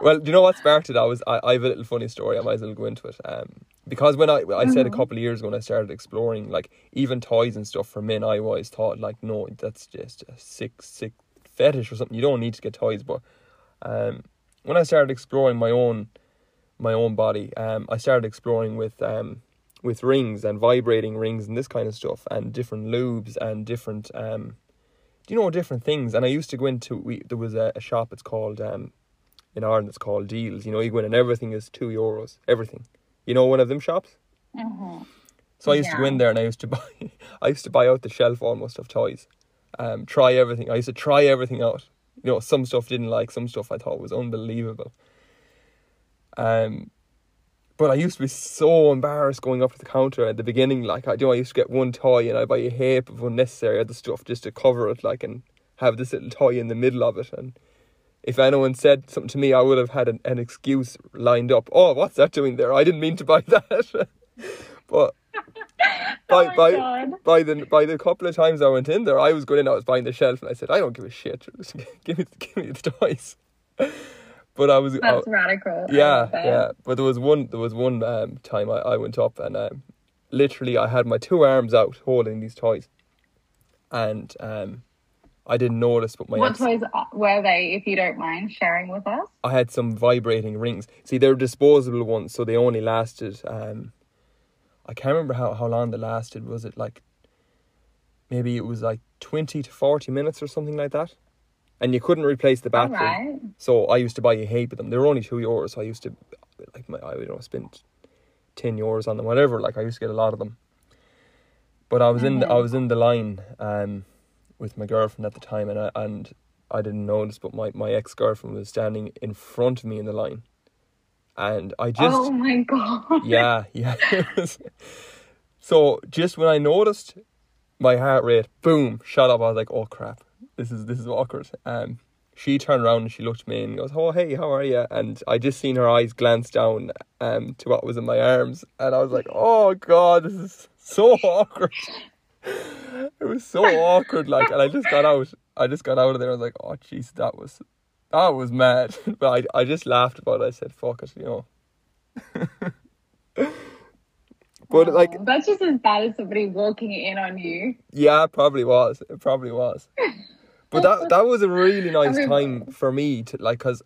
Well, do you know what sparked it? I was I, I have a little funny story. I might as well go into it. Um, because when I I said a
Mhm.
couple of years ago when I started exploring like even toys and stuff for men, I always thought like no, that's just a sick sick fetish or something. You don't need to get toys. But um, when I started exploring my own my own body, um, I started exploring with um with rings and vibrating rings and this kind of stuff and different lubes and different um, you know different things? And I used to go into we there was a, a shop. It's called um in Ireland it's called Dealz. You know, you go in and everything is two euros. Everything. You know one of them shops?
hmm
So I used to go in there and I used to buy I used to buy out the shelf almost of toys. Um, try everything. I used to try everything out. You know, some stuff didn't like, some stuff I thought was unbelievable. Um but I used to be so embarrassed going up to the counter at the beginning. Like I do, I used to get one toy and I buy a heap of unnecessary other stuff just to cover it, like and have this little toy in the middle of it. And if anyone said something to me, I would have had an, an excuse lined up. Oh, what's that doing there? I didn't mean to buy that. but by
oh
by
God.
by the by the couple of times I went in there, I was going in. I was buying the shelf, and I said, I don't give a shit. Give me give me the toys. But I was
That's
I-
radical.
Yeah, yeah. But there was one there was one um, time I, I went up and um, literally I had my two arms out holding these toys, and um, I didn't notice, but my
what
ex,
toys were they, if you don't mind sharing with us?
I had some vibrating rings. See, they're disposable ones, so they only lasted. Um, I can't remember how, how long they lasted. Was it like maybe it was like twenty to forty minutes or something like that? And you couldn't replace the battery.
right.
So I used to buy a heap of them. They were only two euros. So I used to like my I would know spend ten euros on them, whatever. Like I used to get a lot of them. But I was in the, I was in the line um with my girlfriend at the time, and I and I didn't notice, but my, my ex girlfriend was standing in front of me in the line, and I just
oh my god.
yeah yeah. so just when I noticed, my heart rate boom shot up. I was like, oh crap, this is this is awkward. Um, she turned around and she looked at me and goes, oh hey, how are you? And I just seen her eyes glance down um to what was in my arms, and I was like, oh god, this is so awkward. It was so awkward, like, and I just got out. I just got out of there. I was like, oh jeez, that was that was mad. But I I just laughed about it. I said, fuck it, you know. but like,
Oh, that's just as bad as somebody walking in on you.
Yeah, it probably was. It probably was. But that that was a really nice time for me to like, cause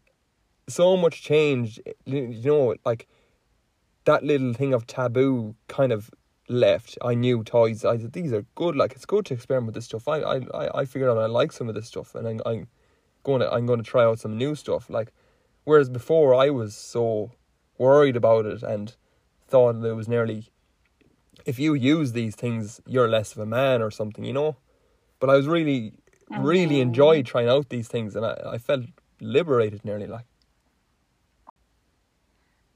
so much changed. You know, like that little thing of taboo kind of left. I knew toys. I said these are good. Like it's good to experiment with this stuff. I I I, I figured out I like some of this stuff, and I'm, I'm going to I'm going to try out some new stuff. Like whereas before I was so worried about it and thought that it was nearly if you use these things, you're less of a man or something, you know. But I was really, really
Mhm.
enjoyed trying out these things, and I, I felt liberated nearly like.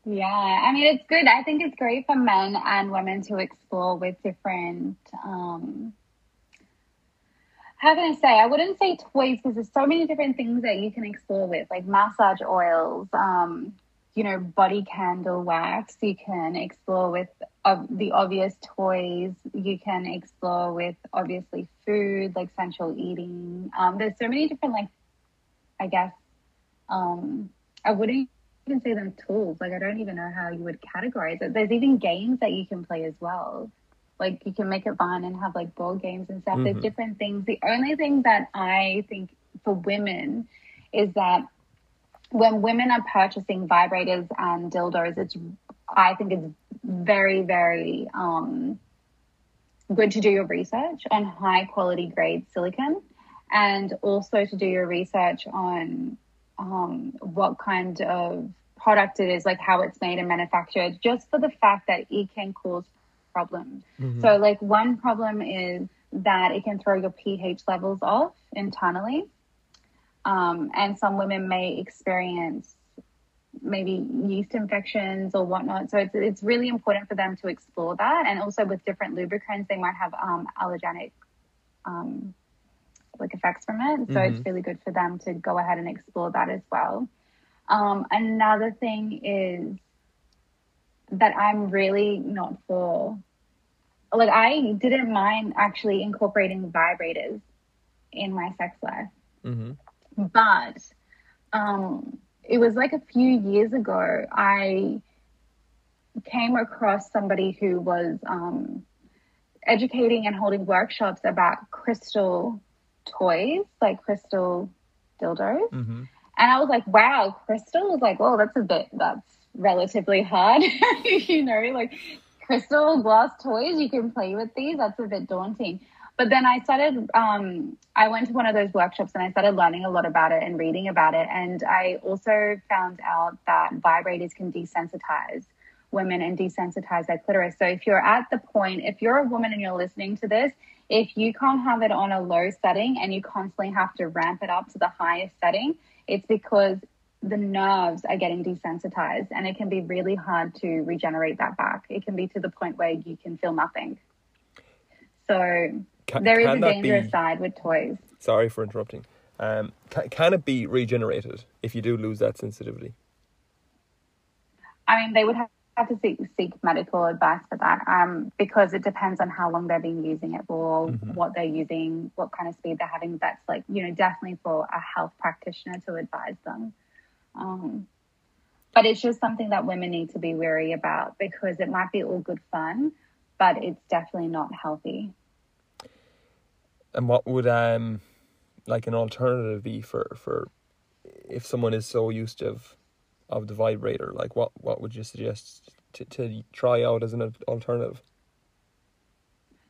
Yeah, I mean, it's good. I think it's great for men and women to explore with different, um, how can I say? I wouldn't say toys because there's so many different things that you can explore with, like massage oils, um, you know, body candle wax. You can explore with uh, the obvious toys. You can explore with obviously food, like sensual eating. Um, there's so many different, like, I guess, um, I wouldn't even say them tools. Like I don't even know how you would categorize it. There's even games that you can play as well. Like you can make it fun and have like board games and stuff.
Mhm.
There's different things. The only thing that I think for women is that when women are purchasing vibrators and dildos, it's I think it's very, very um, good to do your research on high quality grade silicon and also to do your research on um, what kind of product it is, like how it's made and manufactured, just for the fact that it can cause problems. So, like, one problem is that it can throw your pH levels off internally. Um, and some women may experience maybe yeast infections or whatnot. So it's, it's really important for them to explore that. And also with different lubricants, they might have um, allergenic um, like effects from it. So it's really good for them to go ahead and explore that as well. Um, another thing is that I'm really not for. Like I didn't mind actually incorporating vibrators in my sex life
Mm-hmm.
but um, it was like a few years ago i came across somebody who was um, educating and holding workshops about crystal toys like crystal dildos.
Mm-hmm.
and i was like wow crystal was like well that's a bit that's relatively hard. You know like crystal glass toys you can play with these that's a bit daunting but then I started, um, I went to one of those workshops and I started learning a lot about it and reading about it. And I also found out that vibrators can desensitize women and desensitize their clitoris. So if you're at the point, if you're a woman and you're listening to this, if you can't have it on a low setting and you constantly have to ramp it up to the highest setting, it's because the nerves are getting desensitized and it can be really hard to regenerate that back. It can be to the point where you can feel nothing. So
Can,
there is
can
a dangerous
be?
side with toys.
Sorry for interrupting. Um, can, can it be regenerated if you do lose that sensitivity?
I mean, they would have, have to seek, seek medical advice for that um, because it depends on how long they've been using it for,
Mhm.
what they're using, what kind of speed they're having. That's like, you know, definitely for a health practitioner to advise them. Um, but it's just something that women need to be wary about because it might be all good fun, but it's definitely not healthy.
And what would um, like an alternative be for for if someone is so used to of, of the vibrator? Like what what would you suggest to to try out as an alternative?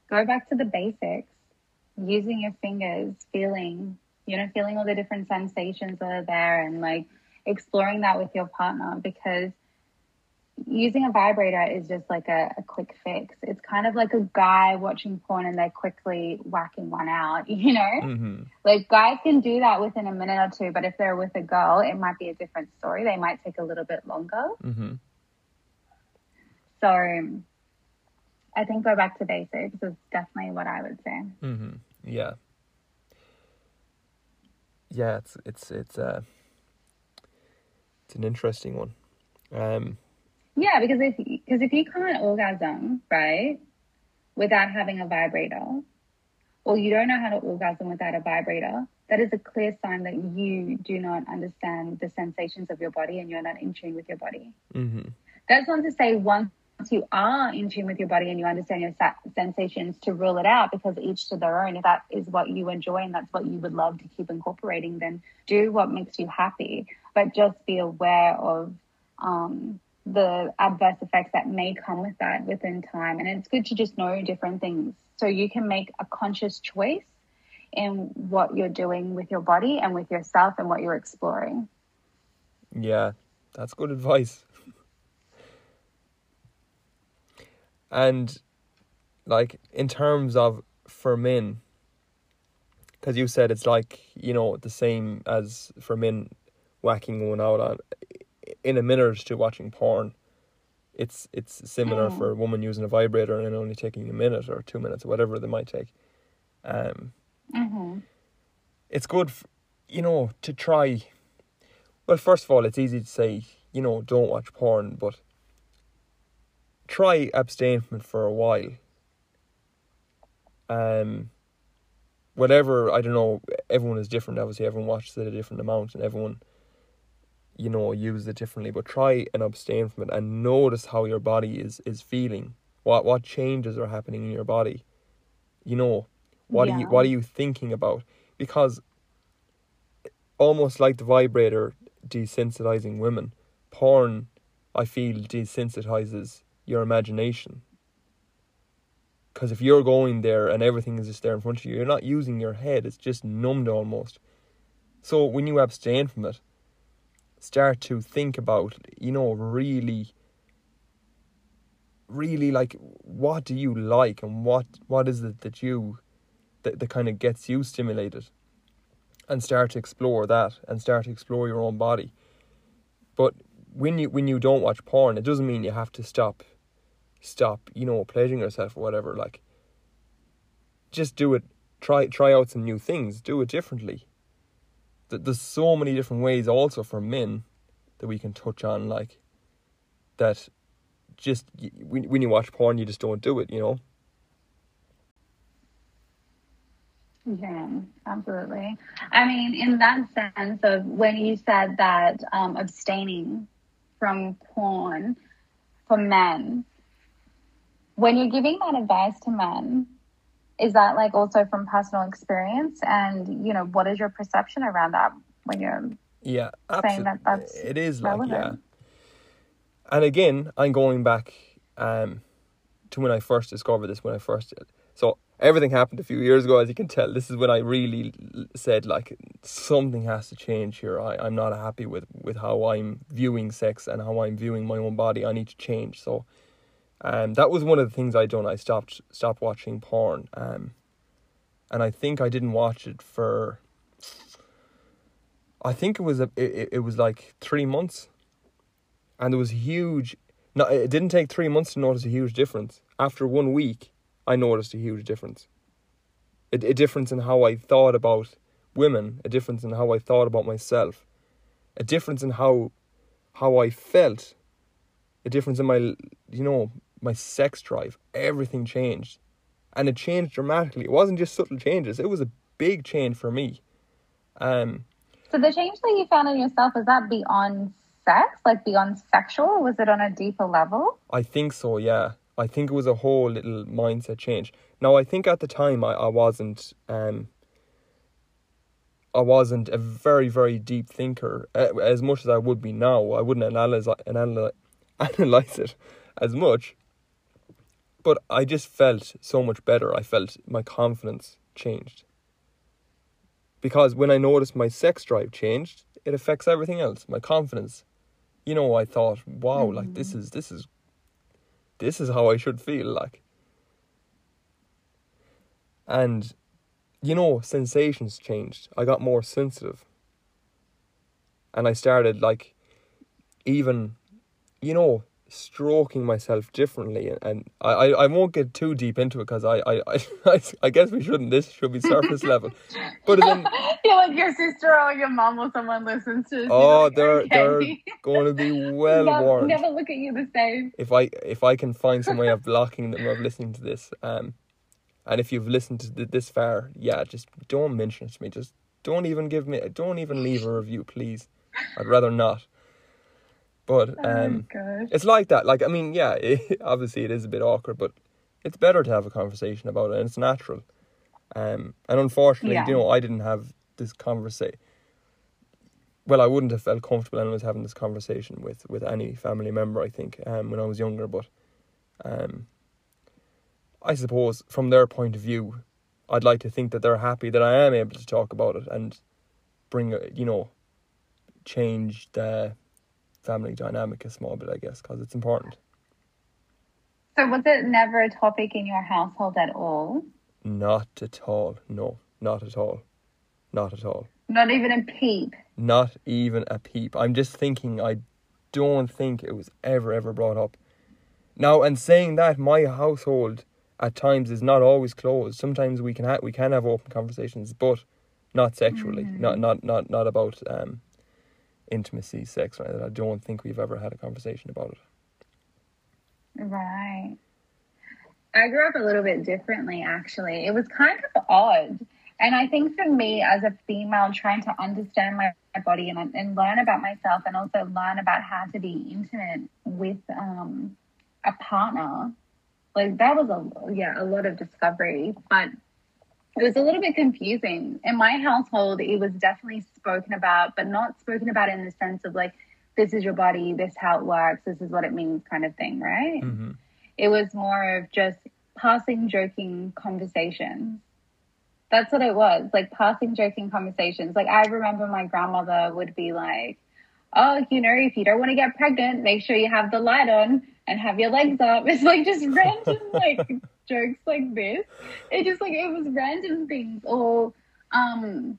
Go back to the basics. Using your fingers, feeling, you know, feeling all the different sensations that are there and like exploring that with your partner because using a vibrator is just like a, a, quick fix. It's kind of like a guy watching porn and they're quickly whacking one out, you know?
Mm-hmm.
Like guys can do that within a minute or two, but if they're with a girl, it might be a different story. They might take a little bit longer.
Mm-hmm.
So I think go back to basics is definitely what I would say.
Mm-hmm. Yeah. Yeah, it's it's it's uh it's an interesting one. Um
yeah, because if because if you can't orgasm, right, without having a vibrator, or you don't know how to orgasm without a vibrator, that is a clear sign that you do not understand the sensations of your body and you're not in tune with your body.
Mm-hmm.
That's not to say once you are in tune with your body and you understand your sensations to rule it out because each to their own. If that is what you enjoy and that's what you would love to keep incorporating, then do what makes you happy. But just be aware of um, the adverse effects that may come with that within time. And it's good to just know different things so you can make a conscious choice in what you're doing with your body and with yourself and what you're exploring.
Yeah, that's good advice. and like in terms of for men because you said it's like you know the same as for men whacking one out on in a minute to watching porn. It's it's similar mm. for a woman using a vibrator and only taking a minute or two minutes or whatever they might take. Um,
mm-hmm.
It's good, you know, to try. Well, first of all, it's easy to say, you know, don't watch porn, but try abstain from it for a while. Um, whatever I don't know. Everyone is different. Obviously, everyone watches it a different amount, and everyone you know use it differently but try and abstain from it and notice how your body is is feeling. What what changes are happening in your body? You know what yeah. are you what are you thinking about? Because almost like the vibrator desensitizing women porn i feel desensitizes your imagination. Because if you're going there and everything is just there in front of you you're not using your head it's just numbed almost. So when you abstain from it start to think about, you know, really really like what do you like and what what is it that you that, that kind of gets you stimulated? And start to explore that and start to explore your own body. But when you when you don't watch porn it doesn't mean you have to stop stop you know pleasuring yourself or whatever like just do it. Try try out some new things. Do it differently there's so many different ways also for men that we can touch on like that just when you watch porn you just don't do it you know?
Yeah absolutely. I mean in that sense of when you said that um, abstaining from porn for men when you're giving that advice to men is that like also from personal experience? And you know what is your perception around that when you're
yeah
absolutely that that's
it is relevant. like yeah. And again i'm going back um to when i first discovered this when i first did so everything happened a few years ago as you can tell. This is when i really said like something has to change here. I, i'm not happy with with how i'm viewing sex and how i'm viewing my own body. I need to change. So um, that was one of the things I done. I stopped stopped watching porn. Um, and I think I didn't watch it for. I think it was a it, it was like three months, and there was huge. No, it didn't take three months to notice a huge difference. After one week, I noticed a huge difference. A, a difference in how I thought about women, a difference in how I thought about myself, a difference in how how I felt, a difference in my you know my sex drive, everything changed. And it changed dramatically. It wasn't just subtle changes, it was a big change for me. Um,
so the change that you found in yourself, is that beyond sex? Like beyond sexual? Was it on a deeper level?
I think so, yeah. I think it was a whole little mindset change. Now, I think at the time I, I wasn't, um, I wasn't a very very deep thinker as much as I would be now. I wouldn't analyze analyze, analyze it as much. But I just felt so much better. I felt my confidence changed. Because when I noticed my sex drive changed, it affects everything else. My confidence. You know, I thought, wow, mm-hmm. like this is this is this is how I should feel like. And you know, sensations changed. I got more sensitive. And I started like even you know, stroking myself differently and I, I, I won't get too deep into it because I, I, I, I guess we shouldn't. This should be surface level. But then
you like your sister or your mom or someone listens to
oh like, they're okay. they're going to be well
never,
warned
never look at you the same.
If I if I can find some way of blocking them of listening to this um and if you've listened to this far yeah just don't mention it to me. Just don't even give me don't even leave a review please. I'd rather not but oh um, oh it's like that. Like I mean, yeah, it, obviously it is a bit awkward, but it's better to have a conversation about it, and it's natural. Um, and unfortunately, yeah. you know, I didn't have this conversation. Well, I wouldn't have felt comfortable anyways having this conversation with with any family member. I think um, when I was younger, but um, I suppose from their point of view, I'd like to think that they're happy that I am able to talk about it and bring, you know, change the family dynamic a small bit, I guess, because it's important.
So, was it never a topic in your household at all?
Not at all. No, not at all. Not at all.
Not even a peep.
Not even a peep. I'm just thinking, I don't think it was ever, ever brought up. Now, and saying that, my household at times is not always closed. Sometimes we can have we can have open conversations, but not sexually. Mm-hmm. Not not not not about um intimacy, sex, right? I don't think we've ever had a conversation about it.
Right. I grew up a little bit differently, actually. It was kind of odd. And I think for me, as a female, trying to understand my, my body and, and learn about myself and also learn about how to be intimate with um, a partner, like that was a, yeah, a lot of discovery. But it was a little bit confusing. In my household, it was definitely spoken about, but not spoken about in the sense of like, this is your body, this how it works, this is what it means kind of thing, right? Mm-hmm. It was more of just passing joking conversations. That's what it was, like passing joking conversations. Like I remember my grandmother would be like, oh, you know, if you don't want to get pregnant, make sure you have the light on and have your legs up. It's like just random like jokes like this. It just like it was random things or um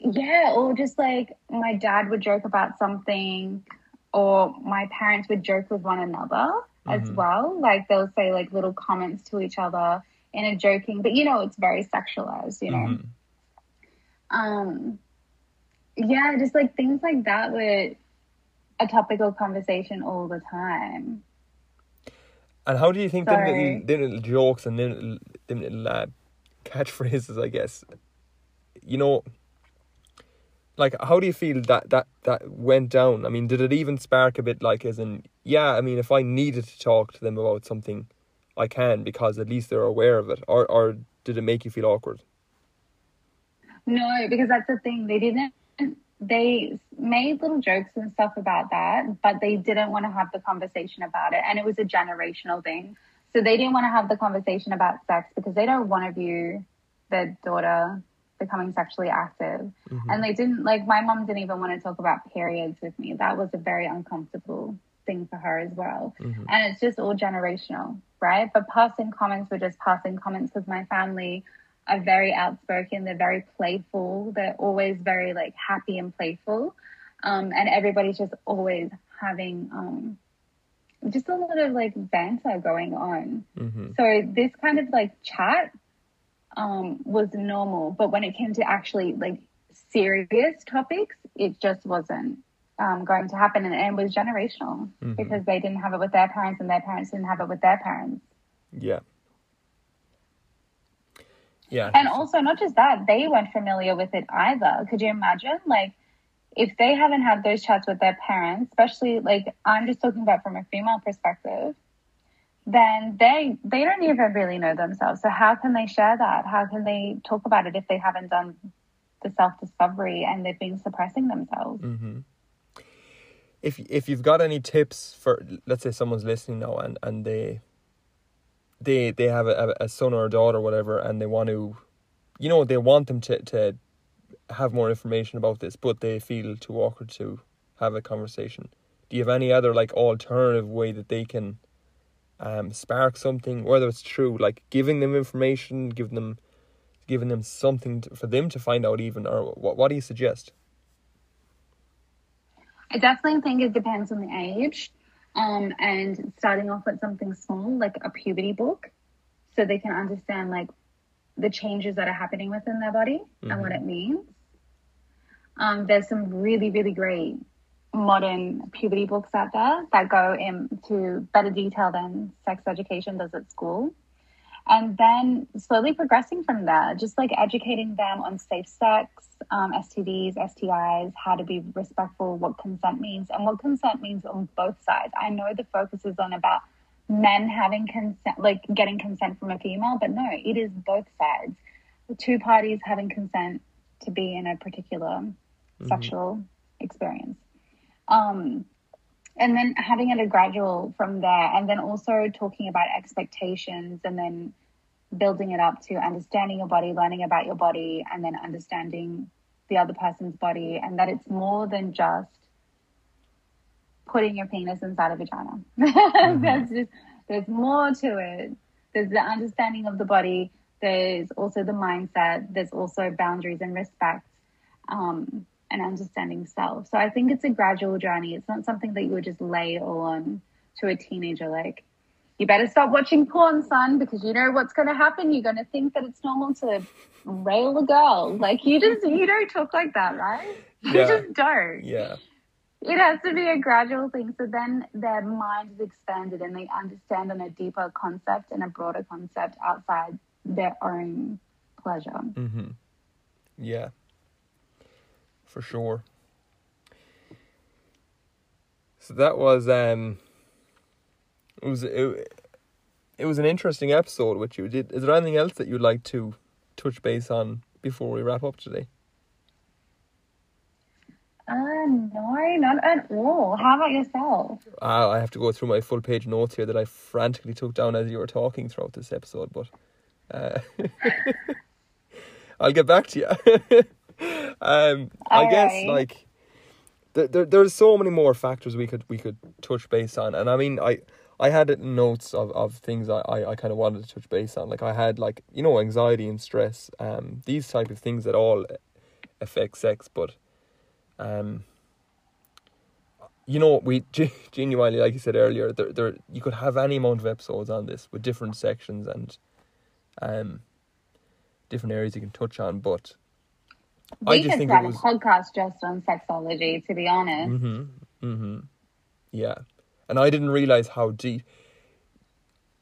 yeah, or just like my dad would joke about something or my parents would joke with one another mm-hmm. as well. Like they'll say like little comments to each other in a joking, but you know, it's very sexualized, you know. Mm-hmm. Um yeah, just like things like that were a topical conversation all the time.
And how do you think them little, them little jokes and them little, them little uh, catchphrases, I guess, you know, like how do you feel that that that went down? I mean, did it even spark a bit like as in, yeah, I mean, if I needed to talk to them about something, I can because at least they're aware of it, or or did it make you feel awkward?
No, because that's the thing. They didn't they made little jokes and stuff about that, but they didn't want to have the conversation about it. And it was a generational thing. So they didn't want to have the conversation about sex because they don't want to view their daughter becoming sexually active. Mm-hmm. And they didn't, like, my mom didn't even want to talk about periods with me. That was a very uncomfortable thing for her as well. Mm-hmm. And it's just all generational, right? But passing comments were just passing comments because my family are very outspoken. They're very playful. They're always very like happy and playful. Um, and everybody's just always having um, just a lot of like banter going on. Mm-hmm. So this kind of like chat um, was normal, but when it came to actually like serious topics, it just wasn't um, going to happen, and, and it was generational mm-hmm. because they didn't have it with their parents, and their parents didn't have it with their parents.
Yeah. Yeah.
And also, not just that, they weren't familiar with it either. Could you imagine? Like, if they haven't had those chats with their parents, especially like I'm just talking about from a female perspective, then they they don't even really know themselves. So how can they share that? How can they talk about it if they haven't done the self discovery and they've been suppressing themselves.
Mm-hmm. If if you've got any tips for, let's say someone's listening now and and they they they have a, a son or a daughter or whatever and they want to, you know, they want them to to have more information about this, but they feel too awkward to have a conversation. Do you have any other like alternative way that they can um, spark something, whether it's true, like giving them information, giving them giving them something to, for them to find out even, or what what do you suggest?
I definitely think it depends on the age. Um, and starting off with something small, like a puberty book, so they can understand like the changes that are happening within their body mm-hmm. and what it means. Um, there's some really, really great modern puberty books out there that go into better detail than sex education does at school. And then slowly progressing from there, just like educating them on safe sex, um, STDs, STIs, how to be respectful, what consent means, and what consent means on both sides. I know the focus is on about men having consent, like getting consent from a female, but no, it is both sides. The two parties having consent to be in a particular mm-hmm. sexual experience. Um, and then having it a gradual from there, and then also talking about expectations, and then building it up to understanding your body, learning about your body, and then understanding the other person's body, and that it's more than just putting your penis inside a vagina. Mm-hmm. there's just there's more to it. There's the understanding of the body. There's also the mindset. There's also boundaries and respect. Um, and understanding self. So I think it's a gradual journey. It's not something that you would just lay all on to a teenager like, you better stop watching porn, son, because you know what's going to happen. You're going to think that it's normal to rail a girl. Like you just, you don't talk like that, right? You yeah. just don't.
Yeah.
It has to be a gradual thing. So then their mind is expanded and they understand on a deeper concept and a broader concept outside their own pleasure.
Mm-hmm. Yeah for sure. So that was um it was it, it was an interesting episode which you did. Is there anything else that you'd like to touch base on before we wrap up today?
Uh, no, not at all. How about yourself?
Uh, I have to go through my full page notes here that I frantically took down as you were talking throughout this episode, but uh, I'll get back to you. um, I right. guess like there, there, there's so many more factors we could we could touch base on, and I mean I I had notes of, of things I, I, I kind of wanted to touch base on. Like I had like you know anxiety and stress, um, these type of things that all affect sex, but um, you know we genuinely like you said earlier, there there you could have any amount of episodes on this with different sections and um different areas you can touch on, but
we I just think run was... a podcast just on sexology, to be honest.
Mm-hmm. Mm-hmm. Yeah, and I didn't realize how deep.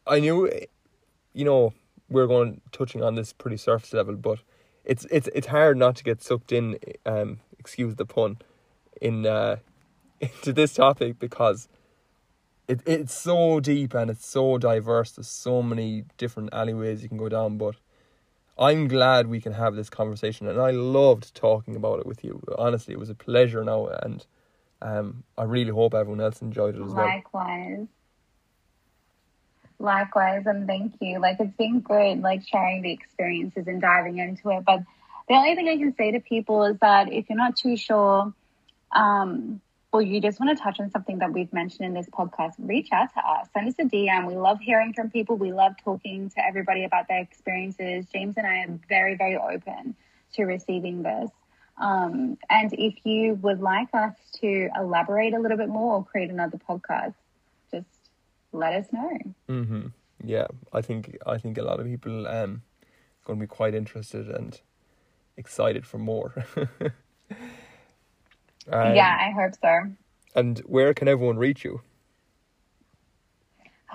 I knew, you know, we are going touching on this pretty surface level, but it's it's it's hard not to get sucked in. Um, excuse the pun, in uh, into this topic because it it's so deep and it's so diverse. There's so many different alleyways you can go down, but I'm glad we can have this conversation, and I loved talking about it with you. Honestly, it was a pleasure now, and um, I really hope everyone else enjoyed it as
well. Likewise. Likewise, and thank you. Like it's been good, like sharing the experiences and diving into it. But the only thing I can say to people is that if you're not too sure, um, or you just want to touch on something that we've mentioned in this podcast, reach out to us. Send us a DM. We love hearing from people. We love talking to everybody about their experiences. James and I are very, very open to receiving this. Um, and if you would like us to elaborate a little bit more or create another podcast, just let us know.
Mm-hmm. Yeah, I think I think a lot of people um going to be quite interested and excited for more.
Um, yeah, I hope so.
And where can everyone reach you?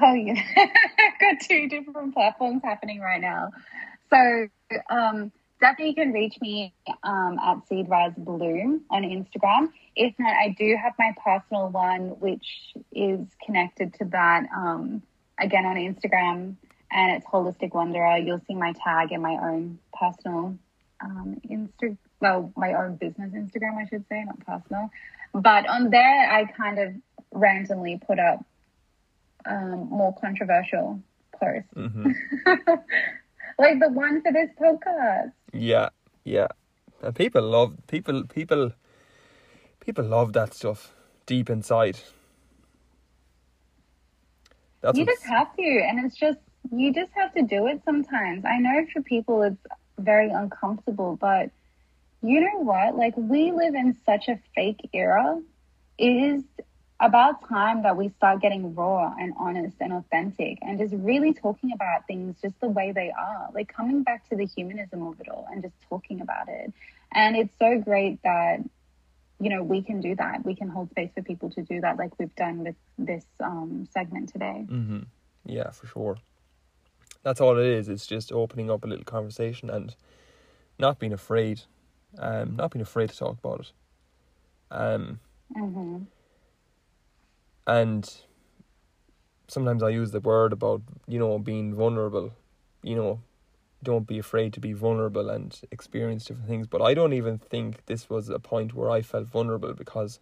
Oh, yeah. I've got two different platforms happening right now. So, um, definitely you can reach me um, at Seedrise Bloom on Instagram. If not, I do have my personal one, which is connected to that, um, again on Instagram, and it's Holistic Wanderer. You'll see my tag in my own personal um, Instagram, well, my own business Instagram, I should say, not personal. But on there, I kind of randomly put up um, more controversial posts,
hmm
like the one for this podcast.
Yeah, yeah. And people love people people people love that stuff deep inside. That's
you
what's-
just have to, and it's just you just have to do it sometimes. I know for people it's very uncomfortable, but you know what? Like we live in such a fake era. It is about time that we start getting raw and honest and authentic and just really talking about things just the way they are. Like coming back to the humanism of it all and just talking about it. And it's so great that you know we can do that. We can hold space for people to do that like we've done with this um segment today.
hmm Yeah, for sure. That's all it is. It's just opening up a little conversation and not being afraid. Um, not being afraid to talk about it. Um,
hmm
and sometimes I use the word about you know being vulnerable. You know, don't be afraid to be vulnerable and experience different things. But I don't even think this was a point where I felt vulnerable because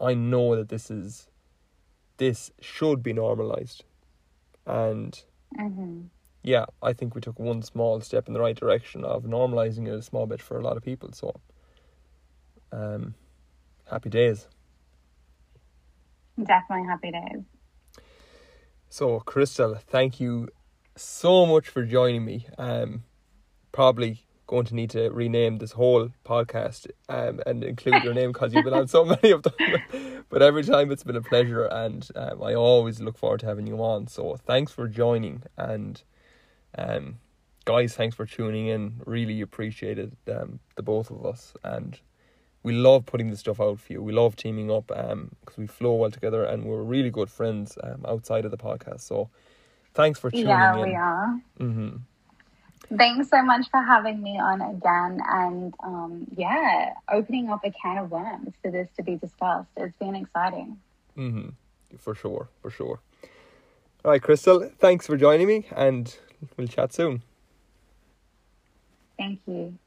I know that this is this should be normalized, and
hmm
yeah, I think we took one small step in the right direction of normalizing it a small bit for a lot of people. So, um, happy days.
Definitely happy days.
So, Crystal, thank you so much for joining me. Um, probably going to need to rename this whole podcast um, and include your name because you've been on so many of them. but every time it's been a pleasure, and um, I always look forward to having you on. So, thanks for joining, and um, guys, thanks for tuning in. Really appreciated um, the both of us, and we love putting this stuff out for you. We love teaming up um because we flow well together and we're really good friends um outside of the podcast. So thanks for tuning
Yeah,
in.
Yeah, we are.
hmm
Thanks so much for having me on again and um, yeah, opening up a can of worms for this to be discussed. It's been exciting.
hmm For sure, for sure. All right, Crystal, thanks for joining me and we'll chat soon.
Thank you.